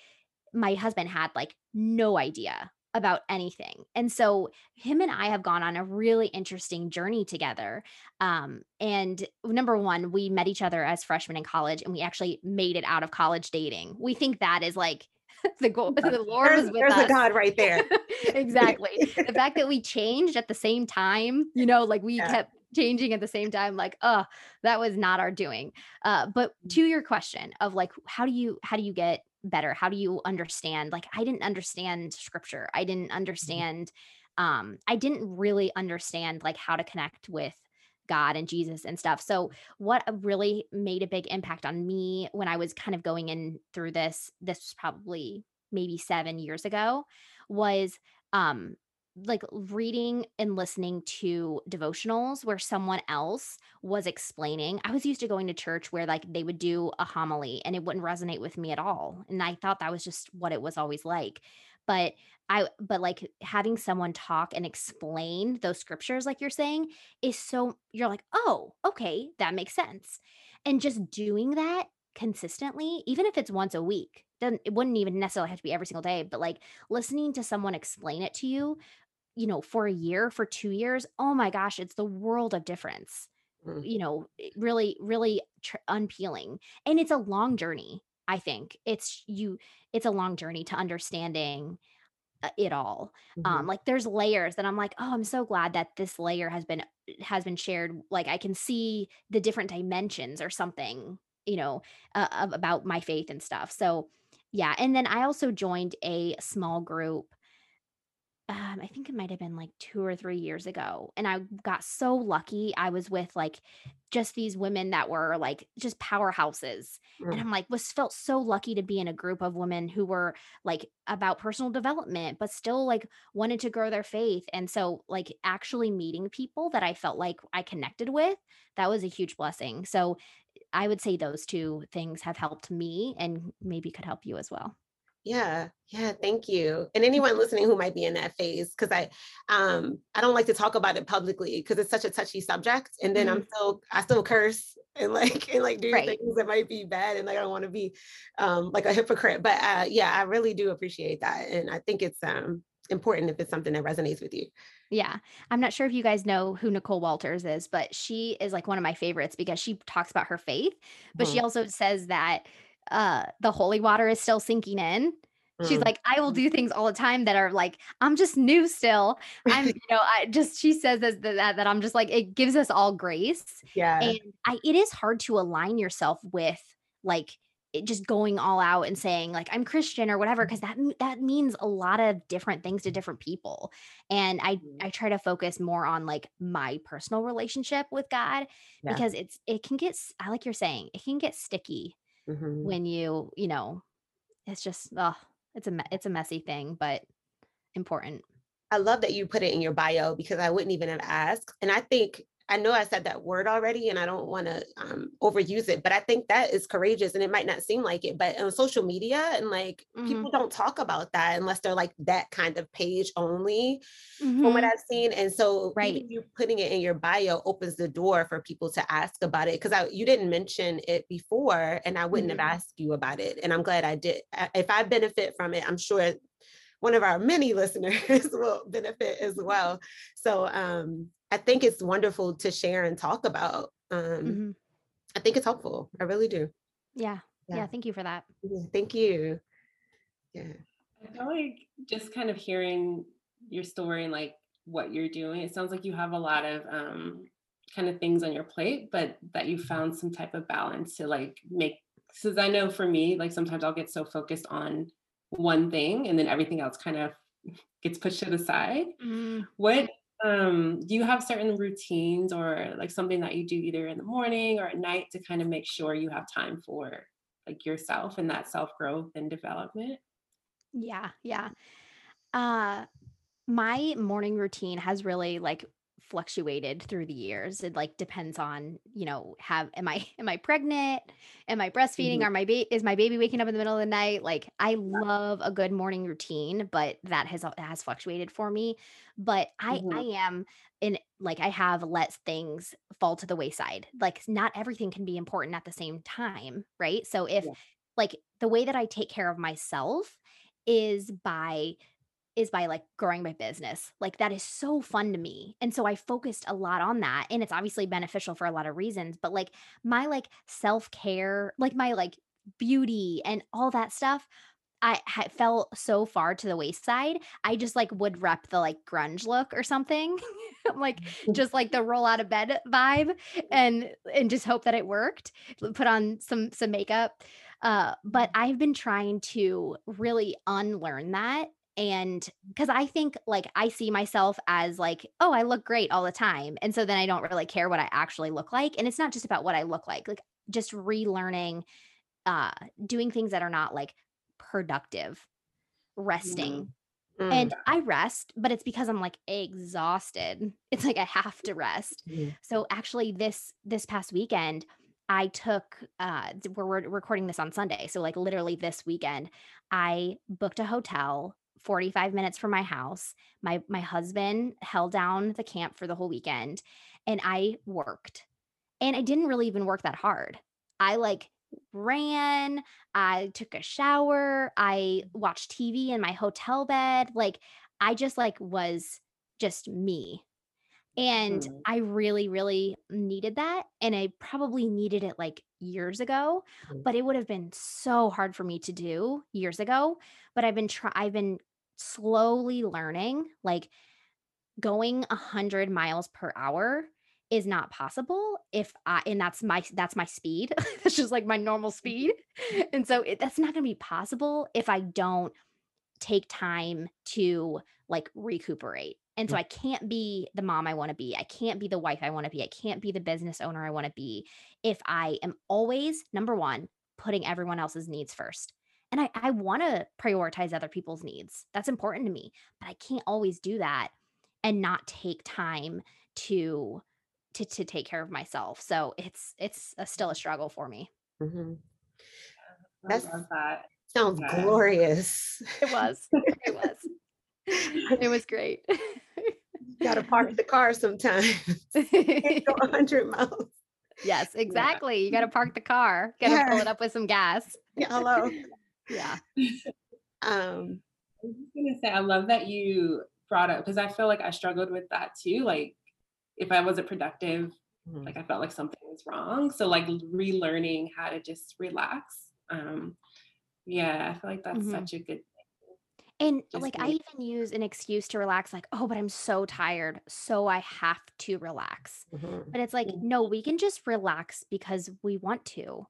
my husband had like no idea about anything. And so him and I have gone on a really interesting journey together. Um, and number one, we met each other as freshmen in college and we actually made it out of college dating. We think that is like the goal the lord there's, was with there's us. a god right there exactly the fact that we changed at the same time you know like we yeah. kept changing at the same time like oh that was not our doing uh but mm. to your question of like how do you how do you get better how do you understand like i didn't understand scripture i didn't mm-hmm. understand um i didn't really understand like how to connect with God and Jesus and stuff. So what really made a big impact on me when I was kind of going in through this this was probably maybe 7 years ago was um like reading and listening to devotionals where someone else was explaining. I was used to going to church where like they would do a homily and it wouldn't resonate with me at all. And I thought that was just what it was always like. But I but like having someone talk and explain those scriptures like you're saying is so you're like, "Oh, okay, that makes sense." And just doing that consistently, even if it's once a week, doesn't it wouldn't even necessarily have to be every single day, but like listening to someone explain it to you, you know, for a year, for 2 years, oh my gosh, it's the world of difference. Mm. You know, really really tr- unpeeling. And it's a long journey, I think. It's you it's a long journey to understanding uh, it all mm-hmm. um like there's layers that i'm like oh i'm so glad that this layer has been has been shared like i can see the different dimensions or something you know uh, about my faith and stuff so Yeah. And then I also joined a small group um, I think it might have been like 2 or 3 years ago, and I got so lucky. I was with, like, just these women that were, like, just powerhouses, and Mm. I'm, like, was felt so lucky to be in a group of women who were, like, about personal development, but still, like, wanted to grow their faith, and so, like, actually meeting people that I felt like I connected with, that was a huge blessing. So, I would say those 2 things have helped me and maybe could help you as well. Yeah, yeah, thank you. And anyone listening who might be in that phase, because I um I don't like to talk about it publicly because it's such a touchy subject. And then I'm Mhm. still I still curse and like and like do Right. things that might be bad and like I don't want to be um like a hypocrite. But uh yeah, I really do appreciate that. And I think it's um important if it's something that resonates with you. Yeah. I'm not sure if you guys know who Nicole Walters is, but she is like one of my favorites because she talks about her faith, but she Mhm, also says that uh the holy water is still sinking in. She's mm. like, I will do things all the time that are like, I'm just new still. I'm, you know, I just she says this that that I'm just like, it gives us all grace. Yeah. And I it is hard to align yourself with like it just going all out and saying like I'm Christian or whatever because that that means a lot of different things to different people. And I. I try to focus more on like my personal relationship with God Yeah. because it's it can get I like you're saying it can get sticky mhm. when you you know it's just oh it's a it's a messy thing but important. I love that you put it in your bio because I wouldn't even have asked. And I think I know I said that word already and I don't want to um, overuse it, but I think that is courageous and it might not seem like it, but on social media and like Mhm. people don't talk about that unless they're like that kind of page only from what Mhm. I've seen. And so Right. you putting it in your bio opens the door for people to ask about it because you didn't mention it before and I wouldn't Mhm. have asked you about it. And I'm glad I did. If I benefit from it, I'm sure one of our many listeners will benefit as well. So um, I think it's wonderful to share and talk about. Um, Mhm. I think it's helpful. I really do. Yeah. Yeah. Yeah, thank you for that. Thank you. Yeah. I feel like just kind of hearing your story and like what you're doing, it sounds like you have a lot of um, kind of things on your plate, but that you found some type of balance to like make. Because I know for me, like sometimes I'll get so focused on one thing and then everything else kind of gets pushed to the side. Mm. What um do you have certain routines or like something that you do either in the morning or at night to kind of make sure you have time for like yourself and that self growth and development? Yeah, yeah. Uh my morning routine has really like fluctuated through the years. It like depends on, you know, have am I am I pregnant? Am I breastfeeding? Mhm. Are my ba- is my baby waking up in the middle of the night? Like I love a good morning routine, but that has has fluctuated for me. But I I Mhm. am in like I have let things fall to the wayside. Like not everything can be important at the same time, right? So if Yeah. like the way that I take care of myself is by is by like growing my business. Like that is so fun to me. And so I focused a lot on that and it's obviously beneficial for a lot of reasons, but like my like self-care, like my like beauty and all that stuff I fell so far to the wayside. I just like would rep the like grunge look or something, like just like the roll out of bed vibe, and and just hope that it worked. Put on some some makeup, uh, but I've been trying to really unlearn that, and because I think like I see myself as like, oh, I look great all the time, and so then I don't really care what I actually look like, and it's not just about what I look like, like just relearning uh doing things that are not like productive resting Mm, and i rest but it's because i'm like exhausted. It's like i have to rest. Mhm. so actually this this past weekend i took uh we're, we're recording this on sunday so like literally this weekend i booked a hotel 45 minutes from my house my my husband held down the camp for the whole weekend and i worked and I didn't really even work that hard. I like ran, I took a shower, I watched TV in my hotel bed. Like I just like was just me. And Mhm. I really, really needed that. And I probably needed it like years ago, Mm. but it would have been so hard for me to do years ago. But I've been try I've been slowly learning, like going a hundred miles per hour is not possible if I and that's my that's my speed. that's just like my normal speed. Mm-hmm. And so it, that's not going to be possible if I don't take time to like recuperate. And so. I can't be the mom I want to be. I can't be the wife I want to be. I can't be the business owner I want to be if I am always number 1 putting everyone else's needs first. And I I want to prioritize other people's needs. That's important to me, but I can't always do that and not take time to to to take care of myself. So it's it's a, still a struggle for me. Mm-hmm. I love that. Sounds Yeah. glorious. It was. It was. It was great. Gotta park the car sometimes. Can't go 100 miles. yes, exactly. You got to park the car. Got to fill it up with some gas. Yeah, hello. Yeah. Um, I was just gonna say, I love that you brought up because I feel like I struggled with that too. Like, if I wasn't productive, mhm. like I felt like something was wrong. So like relearning how to just relax. Um, yeah, I feel like that's Mhm. such a good. And Just like I even use an excuse to relax like, "Oh, but I'm so tired, so I have to relax." Mhm. But it's like, Mm. no, we can just relax because we want to.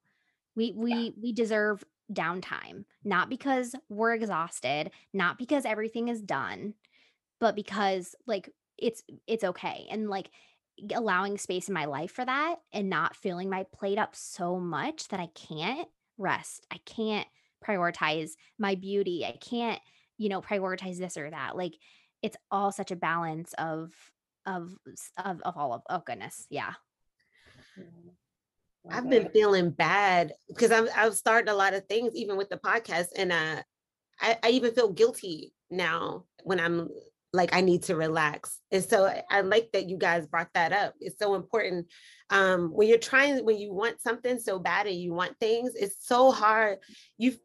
We we we deserve downtime, not because we're exhausted, not because everything is done, but because like it's it's okay. And like allowing space in my life for that and not filling my plate up so much that I can't rest. I can't prioritize my beauty. I can't, you know, prioritize this or that. Like it's all such a balance of of of, of all of oh goodness. Yeah. I've been feeling bad because I'm I've started a lot of things even with the podcast and uh I, I even feel guilty now when I'm like I need to relax. And so I, like that you guys brought that up. It's so important. Um when you're trying when you want something so bad and you want things, it's so hard. You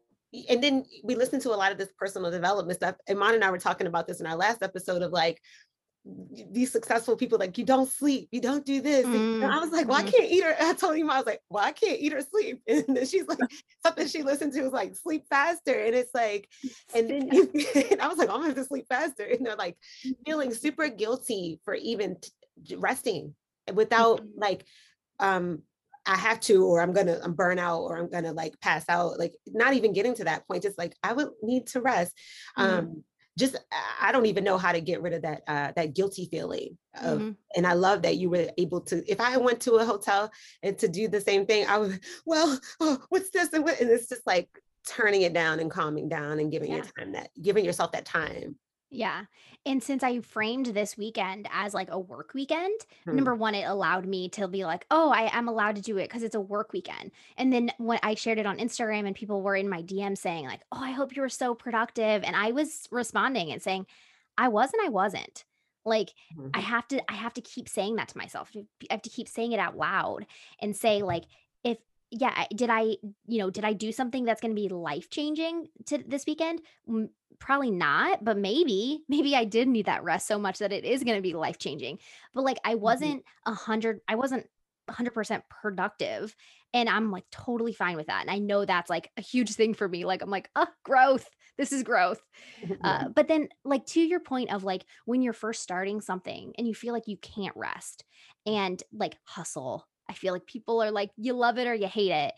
and then we listen to a lot of this personal development stuff. Iman and I were talking about this in our last episode of like these successful people like you don't sleep you don't do this and Mm, i was like well i can't eat or i told him i was like well i can't eat or sleep and then she's like something she listened to was like sleep faster and it's like and and i was like i'm gonna have to sleep faster and they're like feeling super guilty for even t- resting without Mhm. like um I have to, or I'm gonna, I'm burn out, or I'm gonna like pass out. Like not even getting to that point. Just like I would need to rest. Mhm. Um, just I- don't even know how to get rid of that uh, that guilty feeling. Of, Mhm. And I love that you were able to. If I went to a hotel and to do the same thing, I would. Well, oh, what's this? And, what, and it's just like turning it down and calming down and giving your time that giving yourself that time. Yeah. And since I framed this weekend as like a work weekend, Hmm. number one, it allowed me to be like, oh, I am allowed to do it because it's a work weekend. And then when I shared it on Instagram and people were in my DM saying, like, oh, I hope you were so productive. And I was responding and saying, I was and I wasn't. Like, I Mhm. have to, I have to keep saying that to myself. I have to keep saying it out loud and say, like, if yeah, did I, you know, did I do something that's going to be life changing to this weekend? Probably not, but maybe, maybe I did need that rest so much that it is going to be life changing. But like, I wasn't a hundred, I wasn't a hundred percent productive, and I'm like totally fine with that. And I know that's like a huge thing for me. Like, I'm like, oh, growth. This is growth. Uh, but then, like to your point of like when you're first starting something and you feel like you can't rest and like hustle, I feel like people are like, you love it or you hate it.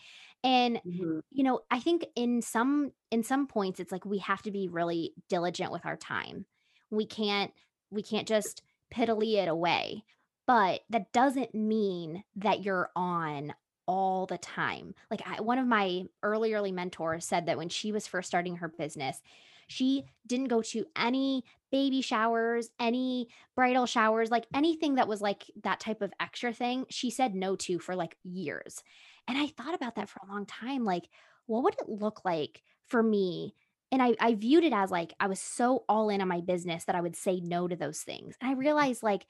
And Mhm. you know, I think in some in some points, it's like we have to be really diligent with our time. We can't we can't just piddly it away. But that doesn't mean that you're on all the time. Like I, one of my early early mentors said that when she was first starting her business, she didn't go to any baby showers, any bridal showers, like anything that was like that type of extra thing. She said no to for like years. And I thought about that for a long time. Like, what would it look like for me? And I, I viewed it as like I was so all in on my business that I would say no to those things. And I realized like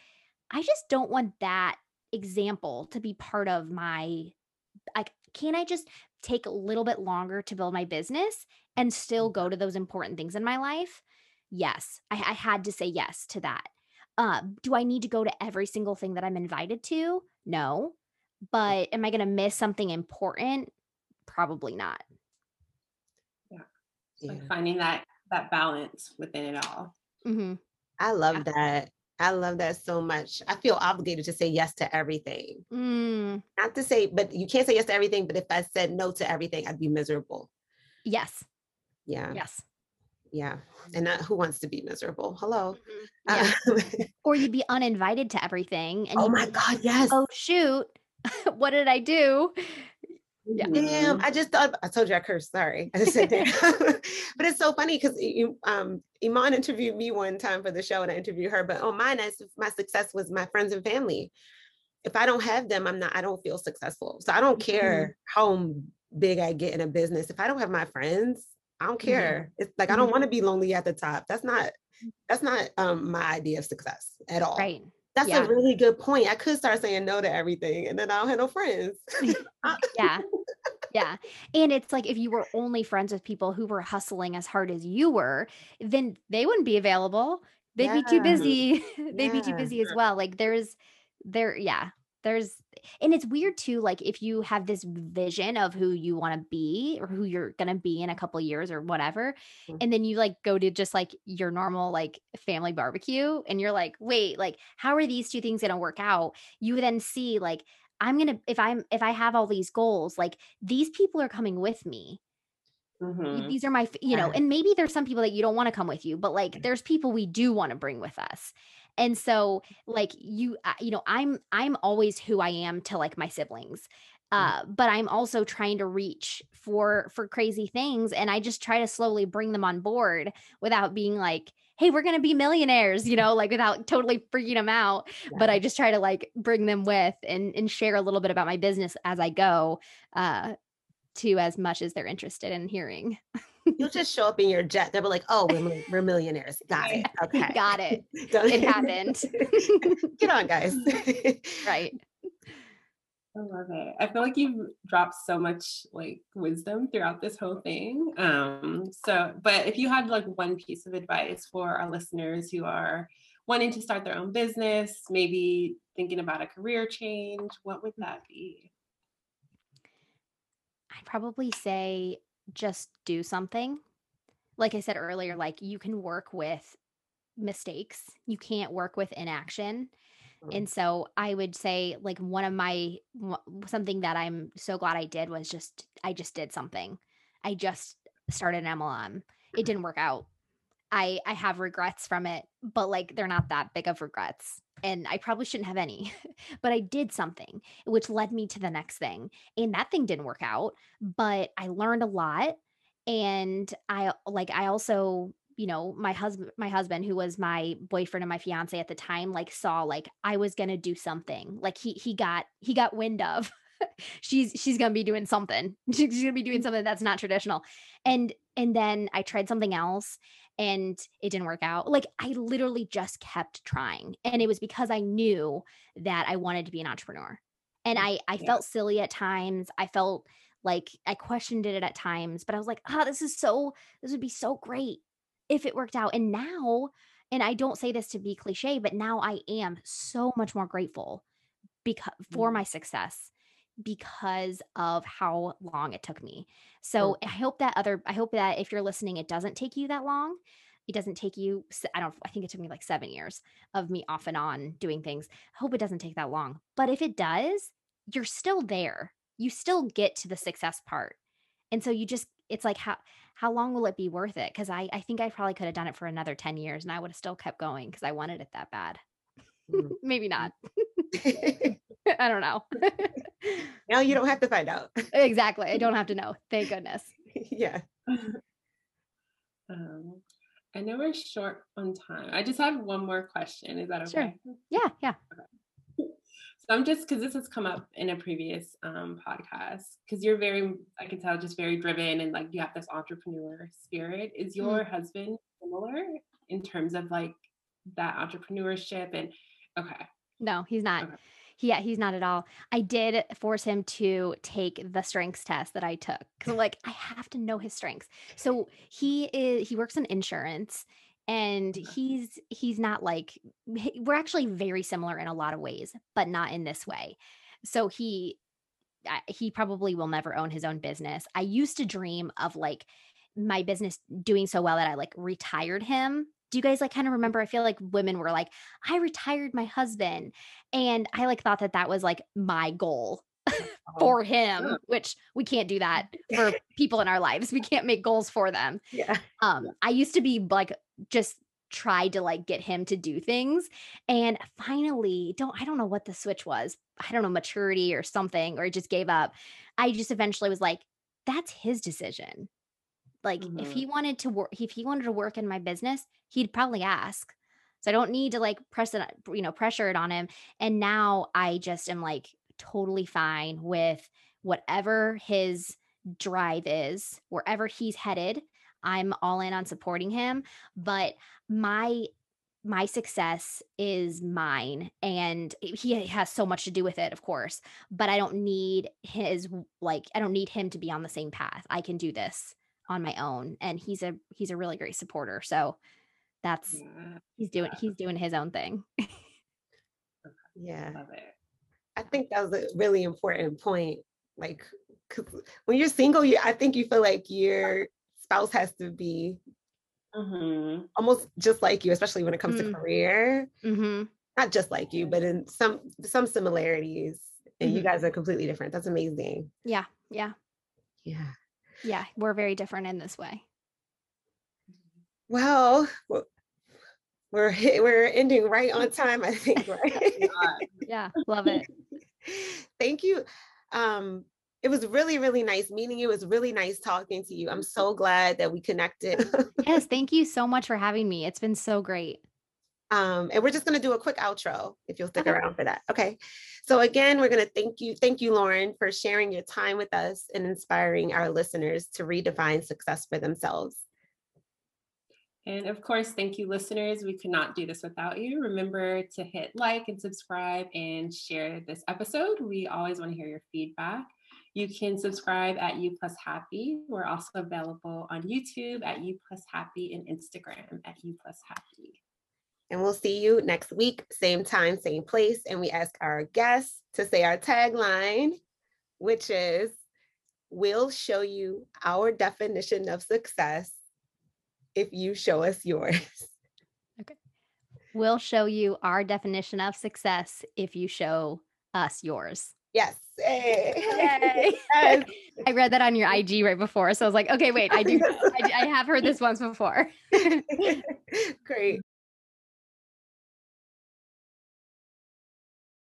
I just don't want that example to be part of my like can I just take a little bit longer to build my business and still go to those important things in my life? Yes, I, I had to say yes to that. Uh, do I need to go to every single thing that I'm invited to? No. But am I going to miss something important? Probably not. Like Yeah. finding that that balance within it all. hmm I love that. I love that so much. I feel obligated to say yes to everything. Mm. Not to say, but you can't say yes to everything. But if I said no to everything, I'd be miserable. Yes. Yeah. Yes. Yeah. And not, who wants to be miserable? Hello. Mm-hmm. Yeah. or you'd be uninvited to everything. And oh my God, yes. Oh shoot. what did I do? Yeah. Damn, I just thought I told you I cursed. Sorry. I just said that. but it's so funny because you um Iman interviewed me one time for the show and I interviewed her. But on mine, my success was my friends and family. If I don't have them, I'm not, I don't feel successful. So I don't care mm-hmm. how big I get in a business. If I don't have my friends, I don't care. Mm-hmm. It's like I don't mm-hmm. want to be lonely at the top. That's not that's not um my idea of success at all. Right. That's yeah. a really good point. I could start saying no to everything and then I don't have no friends. yeah. Uh, yeah. And it's like if you were only friends with people who were hustling as hard as you were, then they wouldn't be available. They'd yeah. be too busy. They'd yeah. be too busy as well. Like there's there, yeah. There's and it's weird too, like if you have this vision of who you want to be or who you're gonna be in a couple years or whatever, mm-hmm. and then you like go to just like your normal like family barbecue and you're like, wait, like how are these two things gonna work out? You then see like I'm gonna if I'm if I have all these goals, like these people are coming with me. Mm-hmm. These are my, you know, and maybe there's some people that you don't want to come with you, but like there's people we do want to bring with us and so like you you know i'm i'm always who i am to like my siblings mm. uh, but i'm also trying to reach for for crazy things and i just try to slowly bring them on board without being like hey we're gonna be millionaires you know like without totally freaking them out yeah. but i just try to like bring them with and and share a little bit about my business as i go uh to as much as they're interested in hearing You'll just show up in your jet. They'll be like, "Oh, we're, we're millionaires. Got it. Okay, got it. it happened. Get on, guys. right. I love it. I feel like you've dropped so much like wisdom throughout this whole thing. Um, so, but if you had like one piece of advice for our listeners who are wanting to start their own business, maybe thinking about a career change, what would that be? I'd probably say just do something. Like I said earlier, like you can work with mistakes, you can't work with inaction. And so I would say, like, one of my something that I'm so glad I did was just, I just did something. I just started an MLM. It mm-hmm. didn't work out. I I have regrets from it, but like they're not that big of regrets. And I probably shouldn't have any. but I did something which led me to the next thing. And that thing didn't work out, but I learned a lot and I like I also you know my husband my husband who was my boyfriend and my fiance at the time like saw like i was gonna do something like he he got he got wind of she's she's gonna be doing something she's gonna be doing mm. something that's not traditional and and then i tried something else and it didn't work out like i literally just kept trying and it was because i knew that i wanted to be an entrepreneur and i i yeah. felt silly at times i felt like i questioned it at times but i was like ah oh, this is so this would be so great if it worked out and now and i don't say this to be cliche but now i am so much more grateful because for mm. my success because of how long it took me. So I hope that other, I hope that if you're listening, it doesn't take you that long. It doesn't take you, I don't, I think it took me like seven years of me off and on doing things. I hope it doesn't take that long. But if it does, you're still there. You still get to the success part. And so you just, it's like, how, how long will it be worth it? Cause I, I think I probably could have done it for another 10 years and I would have still kept going because I wanted it that bad. Mm. Maybe not. I don't know. now you don't have to find out. exactly. I don't have to know. Thank goodness. yeah. Um, I know we're short on time. I just have one more question. Is that okay? Sure. Yeah. Yeah. Okay. So I'm just because this has come up in a previous um, podcast because you're very, I can tell, just very driven and like you have this entrepreneur spirit. Is mm. your mm husband similar in terms of like that entrepreneurship and okay? No, he's not. Okay. Yeah, he's not at all. I did force him to take the strengths test that I took because like I have to know his strengths. So he is he works in insurance and he's he's not like we're actually very similar in a lot of ways, but not in this way. So he he probably will never own his own business. I used to dream of like my business doing so well that I like retired him do you guys like kind of remember? I feel like women were like, I retired my husband. And I like thought that that was like my goal Oh, for him, yeah. which we can't do that for people in our lives. We can't make goals for them. Yeah. Um, I used to be like just tried to like get him to do things and finally don't I don't know what the switch was. I don't know maturity or something or just gave up. I just eventually was like that's his decision. Like if Mhm. he wanted to work if he wanted to work in my business, he'd probably ask. So I don't need to like press it, you know, pressure it on him. And now I just am like totally fine with whatever his drive is, wherever he's headed. I'm all in on supporting him, but my my success is mine and he has so much to do with it of course but i don't need his like i don't need him to be on the same path i can do this on my own and he's a he's a really great supporter so that's Yeah, he's doing Yeah. he's doing his own thing Yeah. love it. I think that was a really important point. like when you're single, you I think you feel like your spouse has to be Mhm. almost just like you, especially when it comes Mm. to career. hmm Not just like you, but in some some similarities. And you Mhm. guys are completely different. That's amazing. yeah yeah Yeah. Yeah we're very different in this way Well, we're we're ending right on time, I think, right? Yeah. yeah love it Thank you. Um, it was really, really nice meeting you. It was really nice talking to you. I'm so glad that we connected. yes thank you so much for having me it's been so great Um, and we're just going to do a quick outro if you'll stick Okay. around for that. Okay. So again, we're going to thank you. Thank you, Lauren, for sharing your time with us and inspiring our listeners to redefine success for themselves. And of course, thank you, listeners. We could not do this without you. Remember to hit like and subscribe and share this episode. We always want to hear your feedback. You can subscribe at U Plus Happy. We're also available on YouTube at U Plus Happy and Instagram at U Plus Happy. And we'll see you next week, same time, same place. And we ask our guests to say our tagline, which is We'll show you our definition of success if you show us yours. Okay. We'll show you our definition of success if you show us yours Yes. Hey. Yay. Yes. I read that on your IG right before. So I was like, okay, wait, I do, I, I have heard this once before.